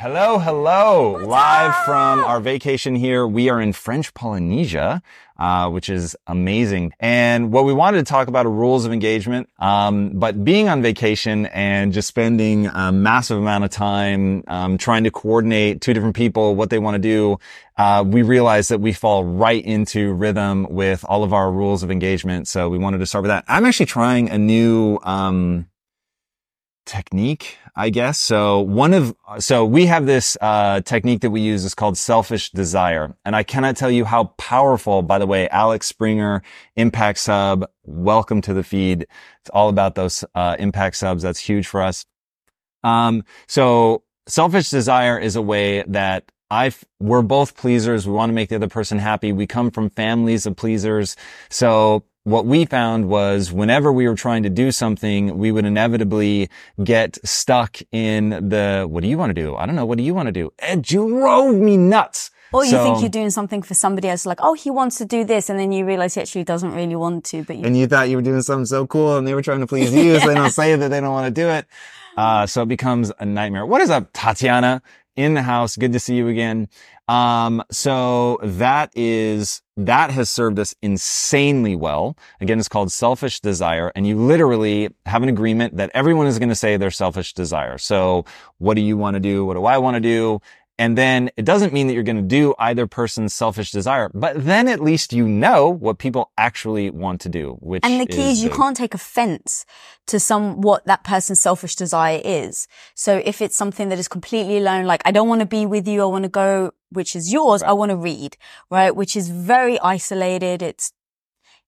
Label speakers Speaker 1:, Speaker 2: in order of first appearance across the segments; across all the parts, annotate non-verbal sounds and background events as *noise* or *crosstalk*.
Speaker 1: Hello, hello. Live from our vacation here. We are in French Polynesia, uh, which is amazing. And what we wanted to talk about are rules of engagement. Um, but being on vacation and just spending a massive amount of time um, trying to coordinate two different people, what they want to do, uh, we realized that we fall right into rhythm with all of our rules of engagement. So we wanted to start with that. I'm actually trying a new um, technique, I guess. So one of, so we have this, uh, technique that we use is called selfish desire. And I cannot tell you how powerful, by the way, Alex Springer, impact sub, welcome to the feed. It's all about those, uh, impact subs. That's huge for us. Um, so selfish desire is a way that I, we're both pleasers. We want to make the other person happy. We come from families of pleasers. So what we found was whenever we were trying to do something, we would inevitably get stuck in the, what do you want to do? I don't know. What do you want to do? It drove me nuts.
Speaker 2: Or you
Speaker 1: So-
Speaker 2: think you're doing something for somebody else, like, oh, he wants to do this, and then you realize he actually doesn't really want to, but you
Speaker 1: and you thought you were doing something so cool and they were trying to please you. So they don't say that they don't want to do it. Uh, so it becomes a nightmare. What is up, Tatiana? In the house. Good to see you again. Um, so that is, that has served us insanely well. Again, it's called selfish desire. And you literally have an agreement that everyone is going to say their selfish desire. So what do you want to do? What do I want to do? And then it doesn't mean that you're going to do either person's selfish desire, but then at least you know what people actually want to do, which
Speaker 2: And the key is you
Speaker 1: the-
Speaker 2: can't take offense to some what that person's selfish desire is. So if it's something that is completely alone, like I don't want to be with you, I want to go, which is yours, I want to read, right? Which is very isolated. It's,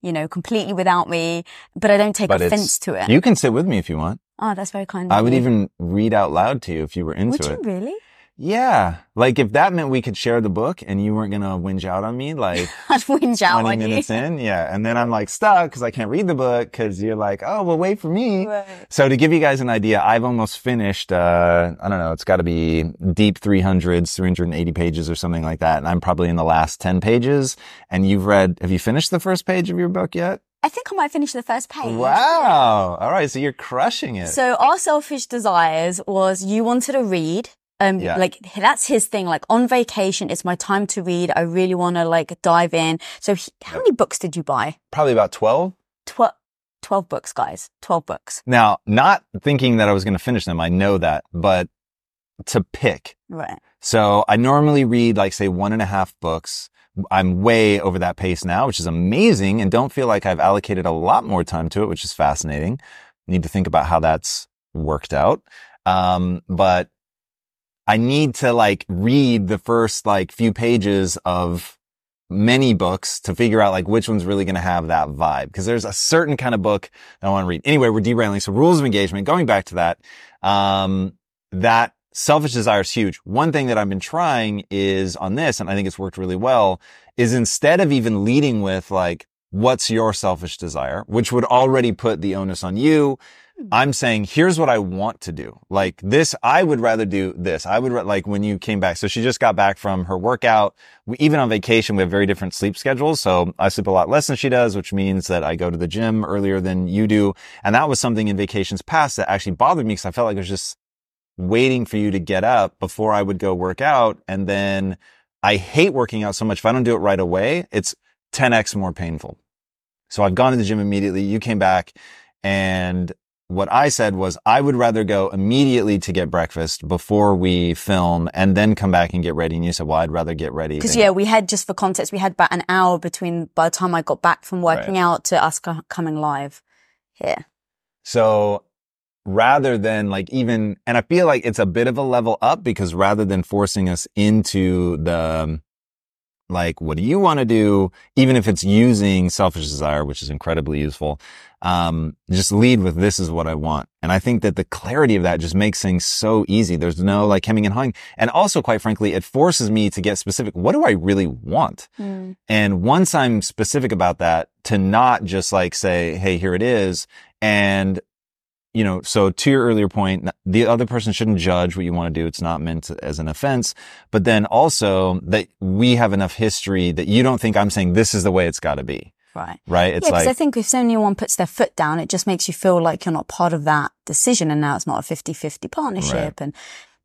Speaker 2: you know, completely without me, but I don't take
Speaker 1: But
Speaker 2: offense to it.
Speaker 1: You can sit with me if you want.
Speaker 2: oh, that's very kind.
Speaker 1: I would
Speaker 2: you.
Speaker 1: even read out loud to you if you were into
Speaker 2: Would you really?
Speaker 1: Yeah. Like if that meant we could share the book and you weren't going to whinge out on me like *laughs*
Speaker 2: I'd whinge out
Speaker 1: 20
Speaker 2: on
Speaker 1: minutes
Speaker 2: you.
Speaker 1: in. *laughs* Yeah. And then I'm like stuck because I can't read the book because you're like, oh, well, wait for me.
Speaker 2: Right.
Speaker 1: So to give you guys an idea, I've almost finished, uh, I don't know, it's got to be deep 300s, 380 pages or something like that. And I'm probably in the last 10 pages. And you've read, have you finished the first page of your book yet?
Speaker 2: I think I might finish the first page.
Speaker 1: Wow. All right. So you're crushing it.
Speaker 2: So our selfish desires was you wanted to read. Um,
Speaker 1: Yeah.
Speaker 2: like that's his thing. Like on vacation, it's my time to read. I really want to like dive in. So he, how many books did you buy?
Speaker 1: probably about 12.
Speaker 2: Twelve. 12 books, guys. 12 books.
Speaker 1: Now, not thinking that I was going to finish them. I know that, but to pick.
Speaker 2: Right.
Speaker 1: So I normally read like say one and a half books. I'm way over that pace now, which is amazing and don't feel like I've allocated a lot more time to it, which is fascinating. Need to think about how that's worked out. Um, but I need to like read the first like few pages of many books to figure out like which one's really going to have that vibe. Cause there's a certain kind of book that I want to read. Anyway, we're derailing. So rules of engagement, going back to that, um, that selfish desire is huge. One thing that I've been trying is on this, and I think it's worked really well, is instead of even leading with like, what's your selfish desire, which would already put the onus on you. Hmm. I'm saying, here's what I want to do. Like this, I would rather do this. I would like when you came back. So she just got back from her workout. We, even on vacation, we have very different sleep schedules. So I sleep a lot less than she does, which means that I go to the gym earlier than you do. And that was something in vacations past that actually bothered me because I felt like it was just waiting for you to get up before I would go work out. And then I hate working out so much. If I don't do it right away, it's 10x more painful. So I've gone to the gym immediately. You came back and what I said was I would rather go immediately to get breakfast before we film and then come back and get ready. And you said, well, I'd rather get ready.
Speaker 2: Because yeah, we had just for context, we had about an hour between by the time I got back from working right. out to us co- coming live here.
Speaker 1: So rather than like even, and I feel like it's a bit of a level up because rather than forcing us into the, like, what do you want to do? Even if it's using selfish desire, which is incredibly useful. Um, just lead with this is what I want. And I think that the clarity of that just makes things so easy. There's no like hemming and hawing. And also, quite frankly, it forces me to get specific. What do I really want? Mm. And once I'm specific about that, to not just like say, Hey, here it is. And you know, so to your earlier point, the other person shouldn't judge what you want to do. It's not meant as an offense. But then also that we have enough history that you don't think I'm saying this is the way it's got to be.
Speaker 2: Right.
Speaker 1: Right.
Speaker 2: It's yeah, because like, I think if anyone puts their foot down, it just makes you feel like you're not part of that decision. And now it's not a 50-50 partnership. Right. And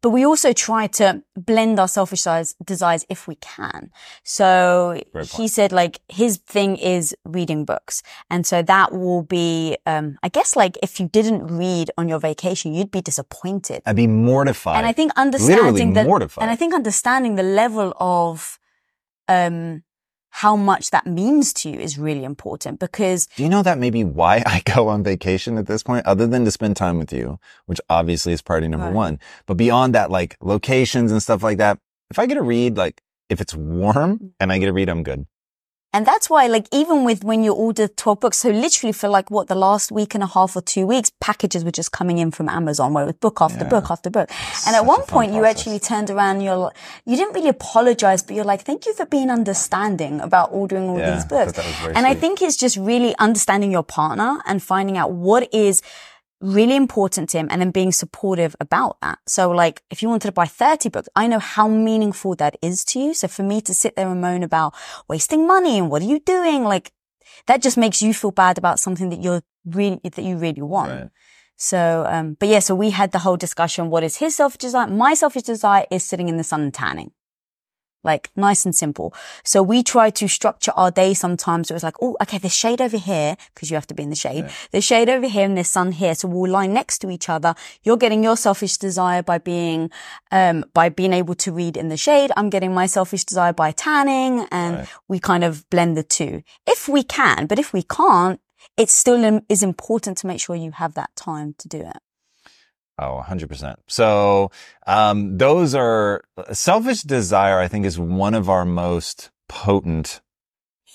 Speaker 2: but we also try to blend our selfish desires if we can. So he said like his thing is reading books. And so that will be, um, I guess like if you didn't read on your vacation, you'd be disappointed.
Speaker 1: I'd be mortified.
Speaker 2: And I think understanding literally that, and I think understanding the level of, um, how much that means to you is really important because.
Speaker 1: Do you know that maybe why *laughs* I go on vacation at this point, other than to spend time with you, which obviously is priority number right. one, but beyond that, like locations and stuff like that, if I get to read, like if it's warm mm. and I get to read, I'm good.
Speaker 2: And that's why, like, even with when you order 12 books, so literally for like what the last week and a half or two weeks, packages were just coming in from Amazon where it was book after yeah. book after book. It's and at one point you actually turned around, you're, like, you didn't really apologize, but you're like, thank you for being understanding about ordering all
Speaker 1: yeah,
Speaker 2: these books.
Speaker 1: and
Speaker 2: sweet. I think it's just really understanding your partner and finding out what is, really important to him and then being supportive about that. So like if you wanted to buy 30 books, I know how meaningful that is to you. So for me to sit there and moan about wasting money and what are you doing? Like that just makes you feel bad about something that you're really, that you really want. Right. So, um, but yeah, so we had the whole discussion. What is his selfish desire? My selfish desire is sitting in the sun and tanning like nice and simple. So we try to structure our day sometimes. It was like, oh, okay, there's shade over here because you have to be in the shade. Yeah. There's shade over here and there's sun here. So we'll lie next to each other. You're getting your selfish desire by being, um, by being able to read in the shade. I'm getting my selfish desire by tanning and right. we kind of blend the two if we can. But if we can't, it still is important to make sure you have that time to do it.
Speaker 1: Oh, 100%. So, um, those are selfish desire, I think is one of our most potent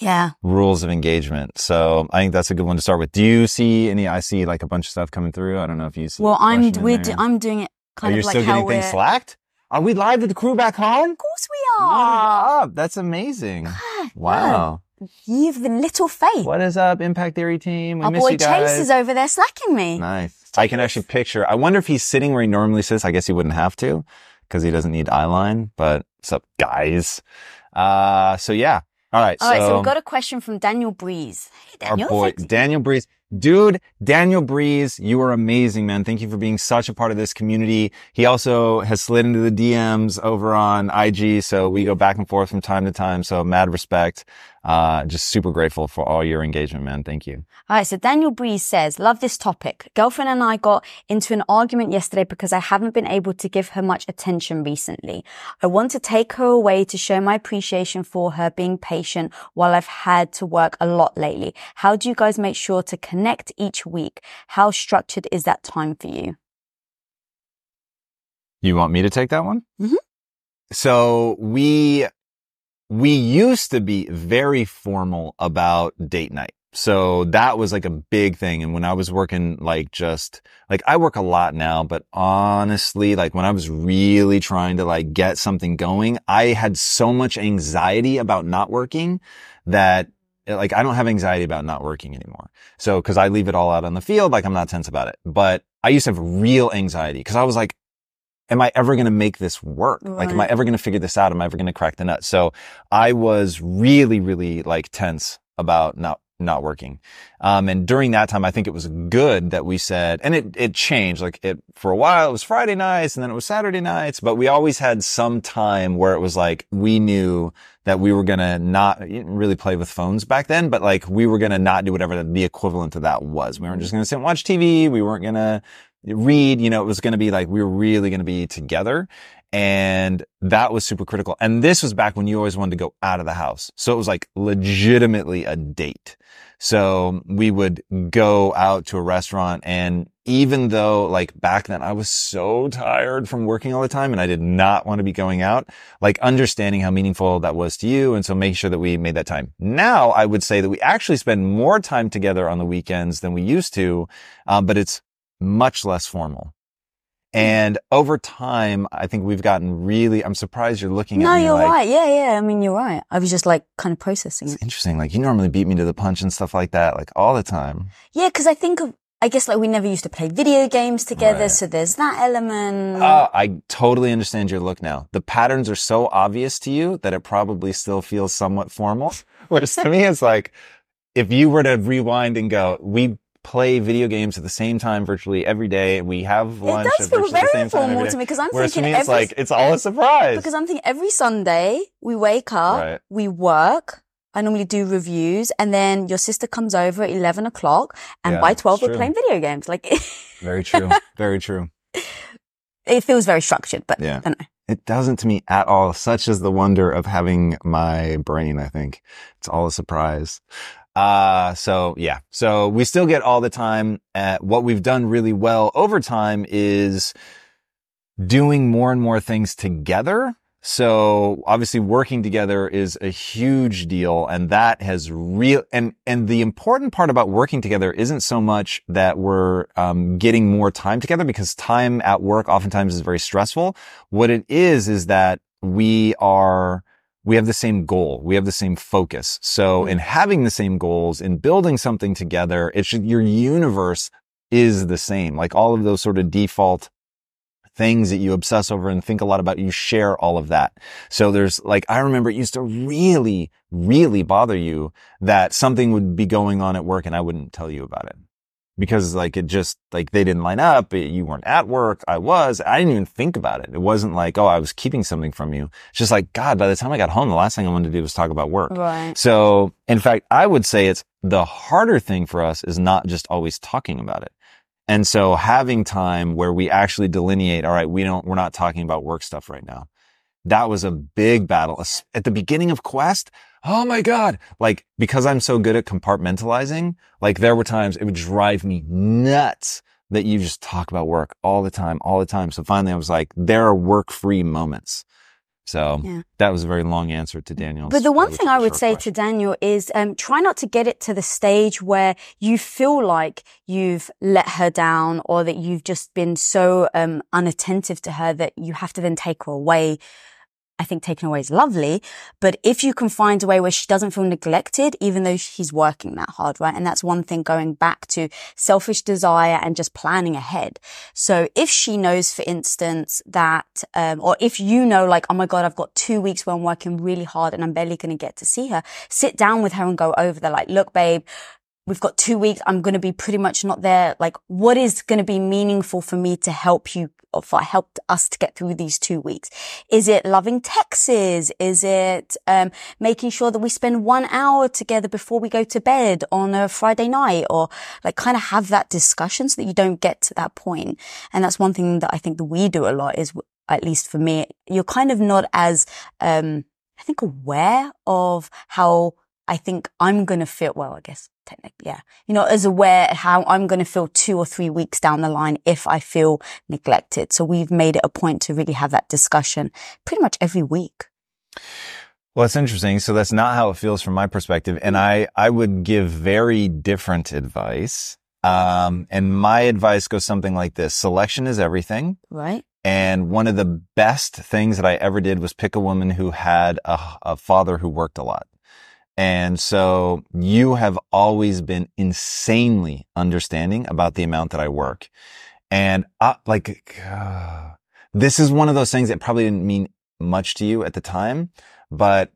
Speaker 2: yeah.
Speaker 1: rules of engagement. So I think that's a good one to start with. Do you see any, I see like a bunch of stuff coming through. I don't know if you see.
Speaker 2: Well, I'm, we're, do, I'm doing it kind
Speaker 1: are
Speaker 2: of
Speaker 1: like still getting things slacked? Are we live with the crew back home?
Speaker 2: Of course we are.
Speaker 1: Up. That's amazing. wow.
Speaker 2: You've the little faith.
Speaker 1: What is up, Impact Theory team? We
Speaker 2: Our
Speaker 1: miss
Speaker 2: boy
Speaker 1: you guys.
Speaker 2: Chase is over there slacking me.
Speaker 1: Nice. I can actually picture. I wonder if he's sitting where he normally sits. I guess he wouldn't have to because he doesn't need eye line. But what's up, guys? Uh, so yeah. All right.
Speaker 2: All so, right. So we got a question from Daniel Breeze. Hey, Daniel.
Speaker 1: Our boy, Daniel Breeze. Dude, Daniel Breeze, you are amazing, man. Thank you for being such a part of this community. He also has slid into the DMs over on IG. So we go back and forth from time to time. So mad respect. Uh, just super grateful for all your engagement, man. Thank you.
Speaker 2: All right. So Daniel Breeze says, love this topic. Girlfriend and I got into an argument yesterday because I haven't been able to give her much attention recently. I want to take her away to show my appreciation for her being patient while I've had to work a lot lately. How do you guys make sure to connect each week? How structured is that time for you?
Speaker 1: You want me to take that one?
Speaker 2: Mm-hmm.
Speaker 1: So we we used to be very formal about date night. So that was like a big thing. And when I was working like just like I work a lot now, but honestly, like when I was really trying to like get something going, I had so much anxiety about not working that like I don't have anxiety about not working anymore. So, cause I leave it all out on the field, like I'm not tense about it. But I used to have real anxiety because I was like, am I ever going to make this work? Right. Like, am I ever going to figure this out? Am I ever going to crack the nut? So I was really, really like tense about not not working. Um, and during that time, I think it was good that we said, and it, it changed. Like it, for a while, it was Friday nights and then it was Saturday nights, but we always had some time where it was like, we knew that we were going to not really play with phones back then, but like we were going to not do whatever the equivalent to that was. We weren't just going to sit and watch TV. We weren't going to read, you know, it was going to be like, we were really going to be together. And that was super critical. And this was back when you always wanted to go out of the house. So it was like legitimately a date. So we would go out to a restaurant and even though like back then I was so tired from working all the time and I did not want to be going out, like understanding how meaningful that was to you. And so make sure that we made that time. Now I would say that we actually spend more time together on the weekends than we used to. Um, but it's much less formal. And over time, I think we've gotten really, I'm surprised you're looking
Speaker 2: no,
Speaker 1: at me No,
Speaker 2: you're
Speaker 1: like,
Speaker 2: right. Yeah, yeah. I mean, you're right. I was just like kind of processing
Speaker 1: it's
Speaker 2: it.
Speaker 1: interesting. Like you normally beat me to the punch and stuff like that, like all the time.
Speaker 2: Yeah, because I think of, I guess like we never used to play video games together.
Speaker 1: Right.
Speaker 2: So there's that element.
Speaker 1: Uh, I totally understand your look now. The patterns are so obvious to you that it probably still feels somewhat formal. *laughs* Whereas to *laughs* me, it's like, if you were to rewind and go, we play video games at the same time virtually every day. and We have lunch
Speaker 2: it does feel very formal to me because I'm
Speaker 1: Whereas
Speaker 2: thinking
Speaker 1: to me, it's
Speaker 2: every,
Speaker 1: like, it's all a surprise.
Speaker 2: because I'm thinking every Sunday we wake up,
Speaker 1: Right.
Speaker 2: we work. I normally do reviews and then your sister comes over at 11 o'clock and
Speaker 1: Yeah,
Speaker 2: by 12 we're playing video games. Like *laughs*
Speaker 1: very true. Very true.
Speaker 2: it feels very structured, but
Speaker 1: Yeah.
Speaker 2: I don't know.
Speaker 1: It doesn't to me at all. Such is the wonder of having my brain, I think. It's all a surprise. Uh, so yeah. So we still get all the time. Uh, what we've done really well over time is doing more and more things together. So obviously working together is a huge deal and that has real, and, and the important part about working together isn't so much that we're, um, getting more time together because time at work oftentimes is very stressful. What it is, is that we are, we have the same goal. We have the same focus. So hmm. in having the same goals, in building something together, it should, your universe is the same. Like all of those sort of default things that you obsess over and think a lot about, you share all of that. So there's like, I remember it used to really, really bother you that something would be going on at work and I wouldn't tell you about it. Because like it just, like they didn't line up. Eh, you weren't at work. I was. I didn't even think about it. It wasn't like, oh, I was keeping something from you. It's just like, God, by the time I got home, the last thing I wanted to do was talk about work.
Speaker 2: Right.
Speaker 1: So in fact, I would say it's the harder thing for us is not just always talking about it. And so having time where we actually delineate, all right, we don't, we're not talking about work stuff right now. That was a big battle at the beginning of Quest. Oh my God. Like, because I'm so good at compartmentalizing, like there were times it would drive me nuts that you just talk about work all the time, all the time. So finally I was like, there are work free moments. So
Speaker 2: Yeah.
Speaker 1: that was a very long answer to Daniel.
Speaker 2: But the one thing I would say
Speaker 1: question.
Speaker 2: to Daniel is um, try not to get it to the stage where you feel like you've let her down or that you've just been so um, unattentive to her that you have to then take her away. I think taken away is lovely, but if you can find a way where she doesn't feel neglected, even though she's working that hard, right? And that's one thing going back to selfish desire and just planning ahead. So if she knows, for instance, that, um, or if you know, like, oh my God, I've got two weeks where I'm working really hard and I'm barely going to get to see her, sit down with her and go over there, like, look, babe, we've got two weeks. I'm going to be pretty much not there. Like, what is going to be meaningful for me to help you or for helped us to get through these two weeks? Is it loving texts? Is it, um, making sure that we spend one hour together before we go to bed on a Friday night or like kind of have that discussion so that you don't get to that point? And that's one thing that I think that we do a lot is, at least for me, you're kind of not as, um, I think aware of how I think I'm going to feel, well, I guess technically, yeah, you know, as aware how I'm going to feel two or three weeks down the line if I feel neglected. So we've made it a point to really have that discussion pretty much every week.
Speaker 1: Well, it's interesting. So that's not how it feels from my perspective. And I, I would give very different advice. Um, and my advice goes something like this. Selection is everything.
Speaker 2: Right?
Speaker 1: And one of the best things that I ever did was pick a woman who had a, a father who worked a lot. And so you have always been insanely understanding about the amount that I work. And like, uh, *sighs* this is one of those things that probably didn't mean much to you at the time, but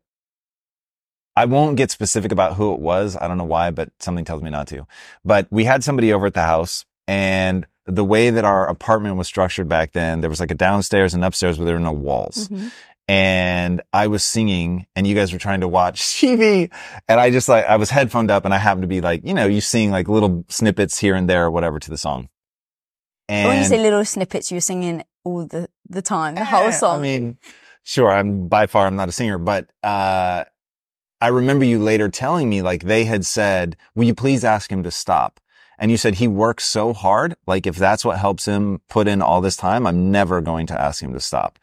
Speaker 1: I won't get specific about who it was. I don't know why, but something tells me not to. But we had somebody over at the house and the way that our apartment was structured back then, there was like a downstairs and upstairs where there were no walls.
Speaker 2: Mm-hmm.
Speaker 1: And I was singing and you guys were trying to watch *laughs* TV. And I just like, I was headphoned up and I happened to be like, you know, you sing like little snippets here and there or whatever to the song. And
Speaker 2: when you say little snippets, you're singing all the, the time, the whole
Speaker 1: Eh,
Speaker 2: song.
Speaker 1: I mean, sure, I'm by far, I'm not a singer, but, uh, I remember you later telling me like they had said, will you please ask him to stop? And you said he works so hard. Like if that's what helps him put in all this time, I'm never going to ask him to stop.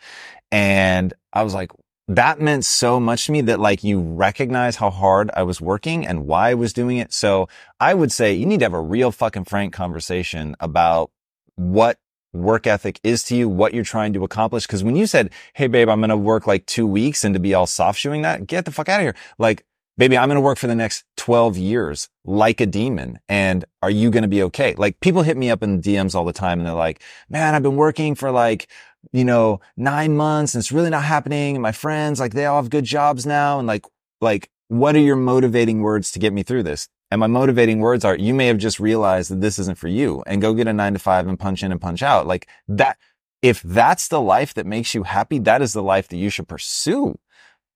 Speaker 1: And I was like, that meant so much to me that like you recognize how hard I was working and why I was doing it. So I would say you need to have a real fucking frank conversation about what work ethic is to you, what you're trying to accomplish. Cause when you said, Hey babe, I'm going to work like two weeks and to be all soft shoeing that, get the fuck out of here. Like, baby, I'm going to work for the next 12 years like a demon. And are you going to be okay? Like people hit me up in DMs all the time and they're like, man, I've been working for like, you know, nine months and it's really not happening. And my friends, like they all have good jobs now. And like, like, what are your motivating words to get me through this? And my motivating words are, you may have just realized that this isn't for you and go get a nine to five and punch in and punch out. Like that, if that's the life that makes you happy, that is the life that you should pursue.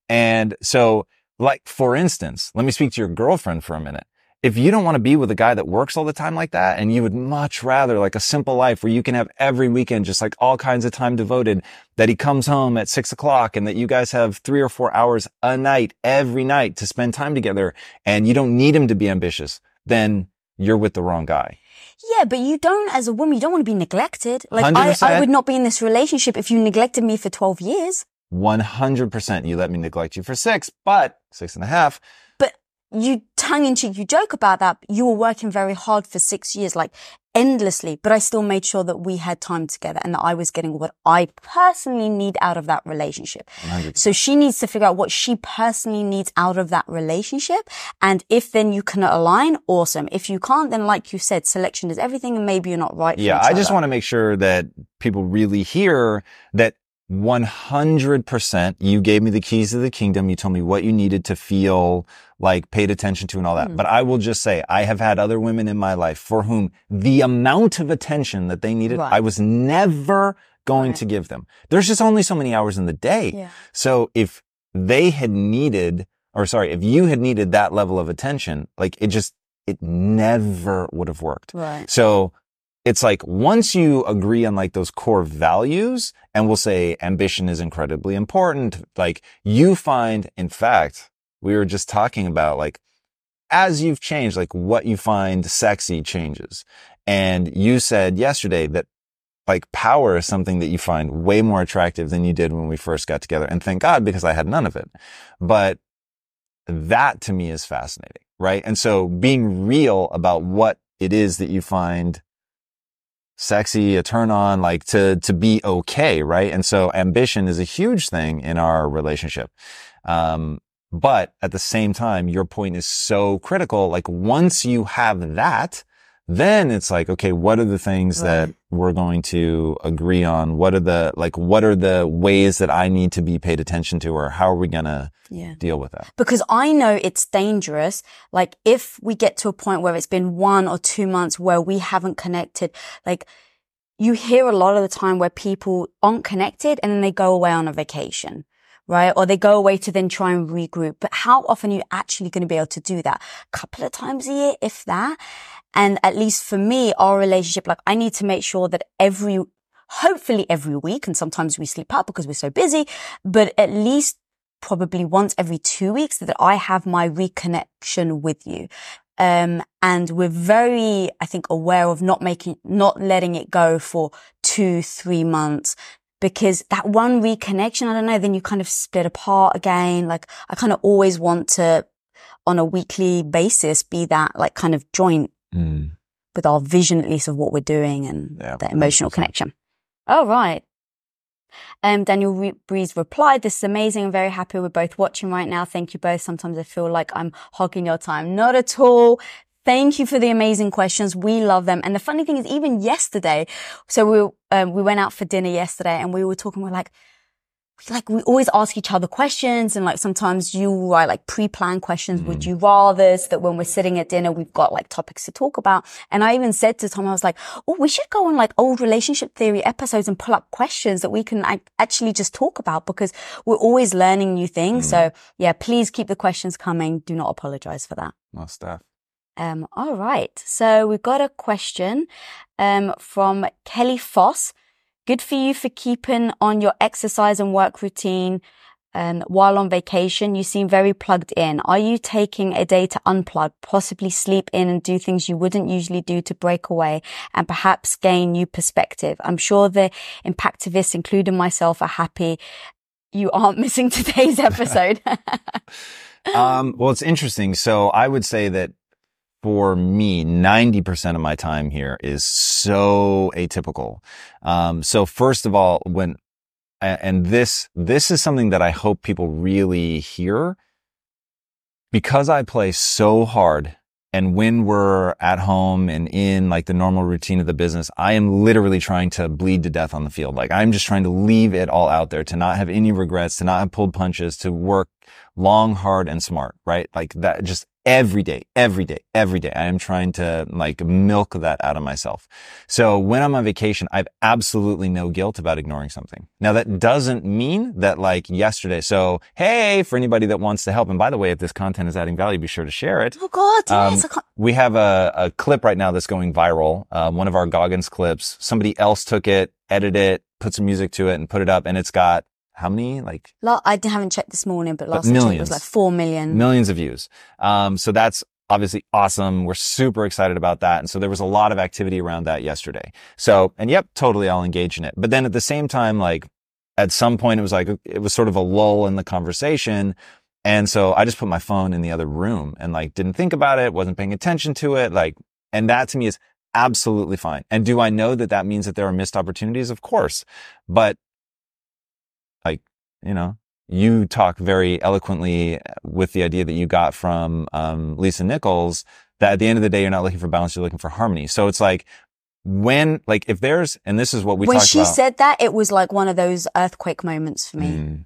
Speaker 1: And so, like, for instance, let me speak to your girlfriend for a minute. If you don't want to be with a guy that works all the time like that and you would much rather like a simple life where you can have every weekend just like all kinds of time devoted that he comes home at six o'clock and that you guys have three or four hours a night every night to spend time together and you don't need him to be ambitious, then you're with the wrong guy.
Speaker 2: Yeah, but you don't, as a woman, you don't want to be neglected. Like, I, I would not be in this relationship if you neglected me for 12 years.
Speaker 1: 100% you let me neglect you for six, but six and a half.
Speaker 2: But you tongue in cheek, you joke about that. but You were working very hard for six years, like endlessly, but I still made sure that we had time together and that I was getting what I personally need out of that relationship.
Speaker 1: 100%.
Speaker 2: So she needs to figure out what she personally needs out of that relationship. And if then you can align, awesome. If you can't, then like you said, selection is everything and maybe you're not right. for
Speaker 1: Yeah, I just want to make sure that people really hear that 100% you gave me the keys to the kingdom. You told me what you needed to feel like paid attention to and all that.
Speaker 2: Hmm.
Speaker 1: But I will just say I have had other women in my life for whom the amount of attention that they needed,
Speaker 2: Right.
Speaker 1: I was never going
Speaker 2: Right.
Speaker 1: to give them. There's just only so many hours in the day.
Speaker 2: Yeah.
Speaker 1: So if they had needed, or sorry, if you had needed that level of attention, like it just, it never would have worked.
Speaker 2: Right.
Speaker 1: So it's like once you agree on like those core values and we'll say ambition is incredibly important, like you find, in fact, we were just talking about like as you've changed, like what you find sexy changes. And you said yesterday that like power is something that you find way more attractive than you did when we first got together. And thank God because I had none of it. But that to me is fascinating, right? And so being real about what it is that you find sexy, a turn on, like to, to be okay, right? And so ambition is a huge thing in our relationship. Um, but at the same time, your point is so critical. Like once you have that, then it's like, okay, what are the things that we're going to agree on? What are the, like, what are the ways that I need to be paid attention to or how are we going to
Speaker 2: Yeah.
Speaker 1: deal with that?
Speaker 2: because I know it's dangerous. Like if we get to a point where it's been one or two months where we haven't connected, like you hear a lot of the time where people aren't connected and then they go away on a vacation. Right. Or they go away to then try and regroup. But how often are you actually going to be able to do that? A couple of times a year, if that. And at least for me, our relationship, like I need to make sure that every, hopefully every week, and sometimes we sleep out because we're so busy, but at least probably once every two weeks that I have my reconnection with you. Um, and we're very, I think, aware of not making, not letting it go for two, three months. Because that one reconnection, I don't know, then you kind of split apart again. Like I kind of always want to, on a weekly basis, be that like kind of joint with our vision, at least of what we're doing and
Speaker 1: Yeah,
Speaker 2: the emotional
Speaker 1: 100%.
Speaker 2: connection. Oh, right. Um, Daniel Re- Breeze replied, this is amazing. I'm very happy we're both watching right now. Thank you both. Sometimes I feel like I'm hogging your time. Not at all. Thank you for the amazing questions. We love them. And the funny thing is, even yesterday, so we, um, we went out for dinner yesterday and we were talking, we're like, like we always ask each other questions and like sometimes you write like pre-planned questions mm. would you rather so that when we're sitting at dinner we've got like topics to talk about and i even said to tom i was like oh we should go on like old relationship theory episodes and pull up questions that we can like, actually just talk about because we're always learning new things mm. so yeah please keep the questions coming do not apologize for that
Speaker 1: well stuff
Speaker 2: um all right so we've got a question um from kelly foss Good for you for keeping on your exercise and work routine um, while on vacation. You seem very plugged in. Are you taking a day to unplug, possibly sleep in and do things you wouldn't usually do to break away and perhaps gain new perspective? I'm sure the impactivists, including myself, are happy you aren't *laughs* missing today's *laughs* episode. *laughs*
Speaker 1: um, well, it's interesting. So I would say that for me, 90% of my time here is so atypical. Um, so first of all, when, and this, this is something that I hope people really hear because I play so hard and when we're at home and in like the normal routine of the business, I am literally trying to bleed to death on the field. Like I'm just trying to leave it all out there, to not have any regrets, to not have pulled punches, to work long, hard, and smart, right? Like that, just every day, every day, every day. I am trying to like milk that out of myself. So when I'm on vacation, I have absolutely no guilt about ignoring something. Now that doesn't mean that like yesterday. So hey, for anybody that wants to help, and by the way, if this content is adding value, be sure to share it.
Speaker 2: Oh God, um,
Speaker 1: con- we have a, a, clip right now that's going viral. Uh, one of our Goggins clips. Somebody else took it, edited it, put some music to it, and put it up, and it's got how many like
Speaker 2: I haven't checked this morning, but last but millions, it was like four million.
Speaker 1: Millions of views. Um, so that's obviously awesome. We're super excited about that. And so there was a lot of activity around that yesterday. So, and yep, totally I'll engage in it. But then at the same time, like at some point it was like, it was sort of a lull in the conversation. And so I just put my phone in the other room and like didn't think about it, wasn't paying attention to it. Like, and that to me is absolutely fine. And do I know that that means that there are missed opportunities? Of course. But you know, you talk very eloquently with the idea that you got from um, Lisa Nichols that at the end of the day, you're not looking for balance, you're looking for harmony. So it's like, when, like, if there's, and this is what we
Speaker 2: when she
Speaker 1: about.
Speaker 2: said that, it was like one of those earthquake moments for me. Mm.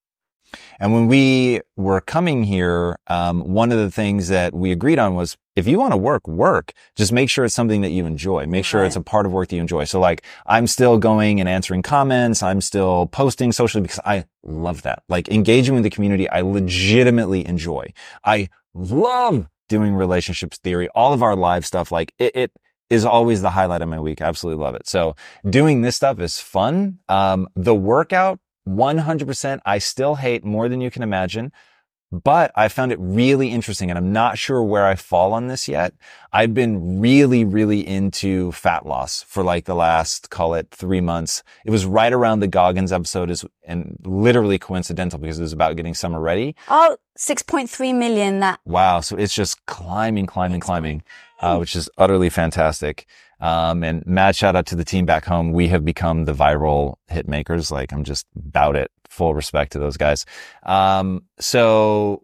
Speaker 1: And when we were coming here, um, one of the things that we agreed on was if you want to work, work. Just make sure it's something that you enjoy. Make sure
Speaker 2: Right.
Speaker 1: it's a part of work that you enjoy. So like I'm still going and answering comments. I'm still posting socially because I love that. Like engaging with the community, I legitimately enjoy. I love doing relationships theory, all of our live stuff. Like it, it is always the highlight of my week. I absolutely love it. So doing this stuff is fun. Um, the workout, 100%, I still hate more than you can imagine, but I found it really interesting and I'm not sure where I fall on this yet. I've been really, really into fat loss for like the last, call it three months. It was right around the Goggins episode is, and literally coincidental because it was about getting summer ready.
Speaker 2: Oh, 6.3 million that
Speaker 1: Wow. So it's just climbing, climbing, climbing, uh, which is utterly fantastic. Um, and mad shout out to the team back home. We have become the viral hit makers. Like I'm just about it. Full respect to those guys. Um, so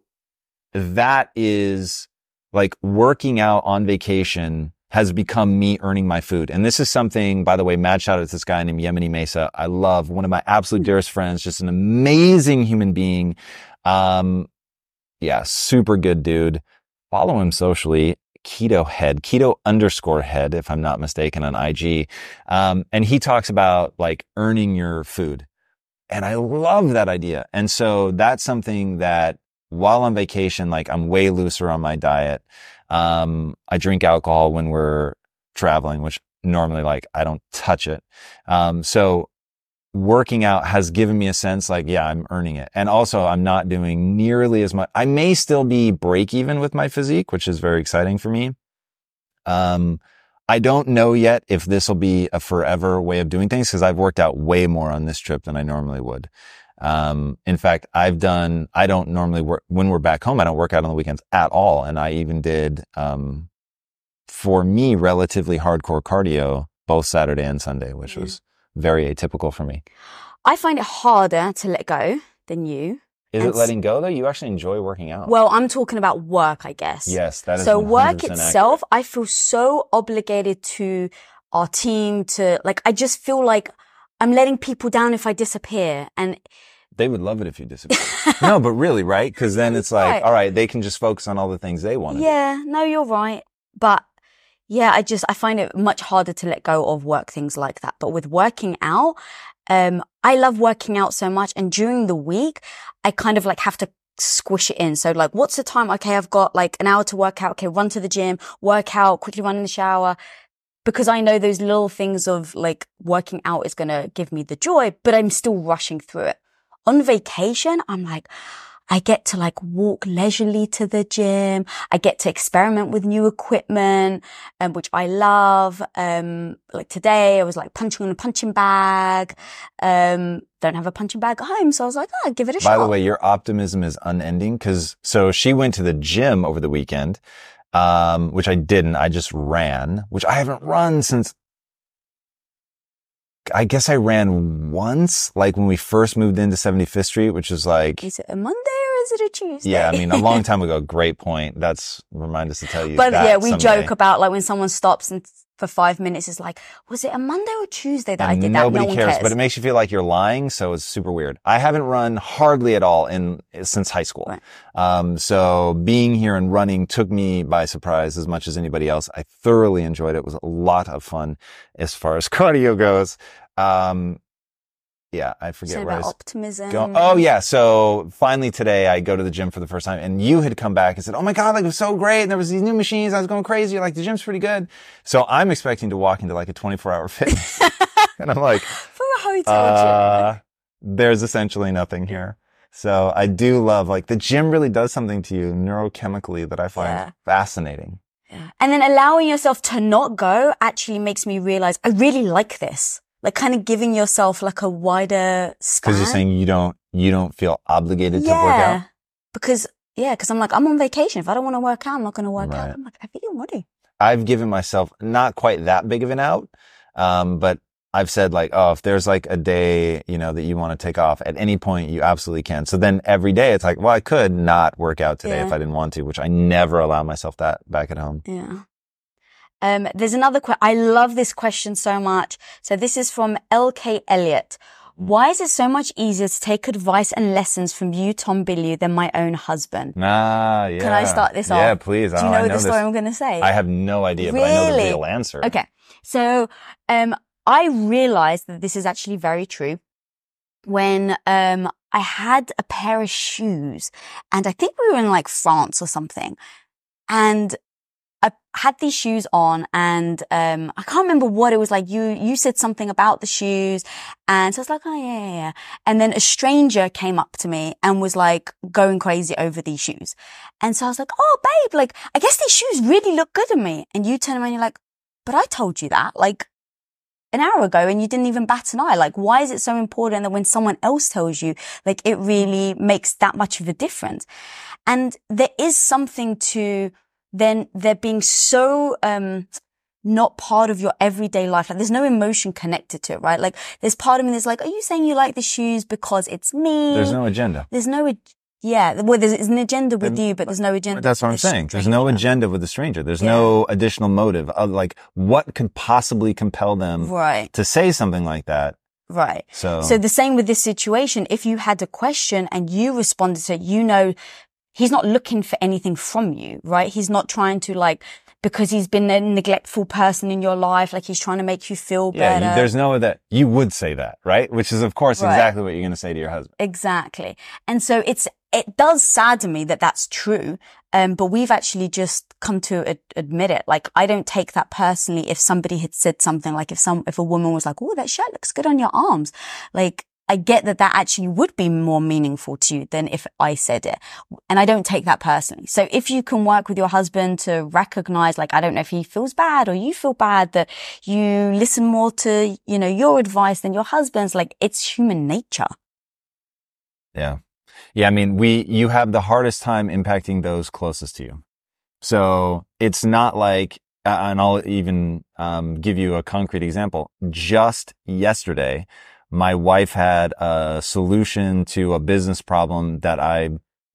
Speaker 1: that is like working out on vacation has become me earning my food. And this is something, by the way, mad shout out to this guy named Yemeni Mesa. I love one of my absolute dearest friends, just an amazing human being. Um, yeah, super good dude. Follow him socially. Keto head, keto underscore head, if I'm not mistaken on IG. Um, and he talks about like earning your food. And I love that idea. And so that's something that while on vacation, like I'm way looser on my diet. Um, I drink alcohol when we're traveling, which normally like I don't touch it. Um, so working out has given me a sense like, yeah, I'm earning it. And also I'm not doing nearly as much. I may still be break even with my physique, which is very exciting for me. Um, I don't know yet if this will be a forever way of doing things because I've worked out way more on this trip than I normally would. Um, in fact, I've done, I don't normally work when we're back home. I don't work out on the weekends at all. And I even did, um, for me, relatively hardcore cardio both Saturday and Sunday, which
Speaker 2: Yeah.
Speaker 1: was very atypical for me.
Speaker 2: I find it harder to let go than you.
Speaker 1: Is
Speaker 2: And
Speaker 1: it letting go though? You actually enjoy working out.
Speaker 2: Well, I'm talking about work, I guess.
Speaker 1: yes, that is
Speaker 2: so work
Speaker 1: 100%
Speaker 2: itself, I feel so obligated to our team to like, I just feel like I'm letting people down if I disappear. And
Speaker 1: They would love it if you disappeared. no, but really, right? Because then *laughs* it's like,
Speaker 2: Right.
Speaker 1: all right, they can just focus on all the things they want to
Speaker 2: yeah, no, you're right. But yeah, I just, I find it much harder to let go of work things like that. But with working out, um, I love working out so much. And during the week, I kind of like have to squish it in. So like, what's the time? Okay, I've got like an hour to work out. Okay, run to the gym, work out, quickly run in the shower. Because I know those little things of like working out is going to give me the joy, but I'm still rushing through it. On vacation, I'm like, I get to like walk leisurely to the gym. I get to experiment with new equipment, um, which I love. Um, like today I was like punching on a punching bag. Um, don't have a punching bag at home. So I was like, oh, give it a
Speaker 1: By
Speaker 2: shot.
Speaker 1: By the way, your optimism is unending because so she went to the gym over the weekend, um, which I didn't. I just ran, which I haven't run since. I guess I ran once, like when we first moved into 75th Street, which is like,
Speaker 2: is it a Monday or is it a Tuesday?
Speaker 1: yeah, I mean, a long *laughs* time ago. Great point. That's remind us to tell you.
Speaker 2: but yeah, we
Speaker 1: someday.
Speaker 2: joke about like when someone stops and for five minutes is like, was it a Monday or Tuesday that I
Speaker 1: And
Speaker 2: did that?
Speaker 1: nobody
Speaker 2: no
Speaker 1: cares,
Speaker 2: cares.
Speaker 1: but it makes you feel like you're lying. So it's super weird. I haven't run hardly at all in since high school.
Speaker 2: Right.
Speaker 1: Um, so being here and running took me by surprise as much as anybody else. I thoroughly enjoyed it. It was a lot of fun as far as *laughs* cardio goes. Um, yeah, I forget where I was
Speaker 2: optimism.
Speaker 1: going. Oh yeah. So finally today I go to the gym for the first time and you had come back and said, Oh my God, like it was so great. And there was these new machines. I was going crazy. Like the gym's pretty good. So I'm expecting to walk into like a 24 hour *laughs* fitness. *laughs* and I'm like,
Speaker 2: For a hotel gym.
Speaker 1: uh, there's essentially nothing here. So I do love like the gym really does something to you neurochemically that I find
Speaker 2: Yeah.
Speaker 1: fascinating.
Speaker 2: And then allowing yourself to not go actually makes me realize I really like this. Like kind of giving yourself like a wider span.
Speaker 1: Cause you're saying you don't, you don't feel obligated to work out.
Speaker 2: Because, yeah, because I'm like, I'm on vacation. If I don't want to work out, I'm not going to work
Speaker 1: Right.
Speaker 2: out. I'm like, I really want to.
Speaker 1: I've given myself not quite that big of an out. Um, but I've said like, oh, if there's like a day, you know, that you want to take off at any point, you absolutely can. So then every day it's like, well, I could not work out today
Speaker 2: Yeah.
Speaker 1: if I didn't want to, which I never allow myself that back at home.
Speaker 2: Yeah. Um, there's another question. I love this question so much. So this is from LK Elliott. Why is it so much easier to take advice and lessons from you, Tom Bilyeu, than my own husband?
Speaker 1: Ah, yeah.
Speaker 2: Can I start this off?
Speaker 1: Yeah, please.
Speaker 2: Do you
Speaker 1: Oh,
Speaker 2: know
Speaker 1: I
Speaker 2: the
Speaker 1: this.
Speaker 2: story I'm going to say?
Speaker 1: I have no idea, but I know the
Speaker 2: Really?
Speaker 1: real answer.
Speaker 2: Okay. So, um, I realized that this is actually very true when, um, I had a pair of shoes and I think we were in like France or something and I had these shoes on and, um, I can't remember what it was like. You, you said something about the shoes and so I was like, oh yeah, yeah, yeah. And then a stranger came up to me and was like going crazy over these shoes. And so I was like, oh babe, like, I guess these shoes really look good on me. And you turn around and you're like, but I told you that like an hour ago and you didn't even bat an eye. Like, why is it so important that when someone else tells you, like, it really makes that much of a difference? And there is something to then they're being so, um, not part of your everyday life. Like there's no emotion connected to it, right? Like there's part of me that's like, are you saying you like the shoes because it's me?
Speaker 1: There's no agenda.
Speaker 2: There's no, ag- yeah, well, there's, there's an agenda with you, but there's no agenda.
Speaker 1: That's what I'm saying. There's no agenda with the stranger. There's no additional motive of like what could possibly compel them
Speaker 2: Right,
Speaker 1: to say something like that.
Speaker 2: right.
Speaker 1: So,
Speaker 2: So the same with this situation. If you had a question and you responded to it, you know, he's not looking for anything from you, right? He's not trying to like, because he's been a neglectful person in your life, like he's trying to make you feel better.
Speaker 1: you, there's no that you would say that, right? Which is of course
Speaker 2: Right.
Speaker 1: exactly what you're going to say to your husband.
Speaker 2: Exactly. And so it's, it does sadden me that that's true. Um, but we've actually just come to ad- admit it. Like, I don't take that personally. If somebody had said something like, if some, if a woman was like, Oh, that shirt looks good on your arms. Like, I get that that actually would be more meaningful to you than if I said it. And I don't take that personally. So if you can work with your husband to recognize, like, I don't know if he feels bad or you feel bad that you listen more to, you know, your advice than your husband's, like, it's human nature.
Speaker 1: Yeah. Yeah. I mean, we, you have the hardest time impacting those closest to you. So it's not like, and I'll even, um, give you a concrete example. Just yesterday, my wife had a solution to a business problem that I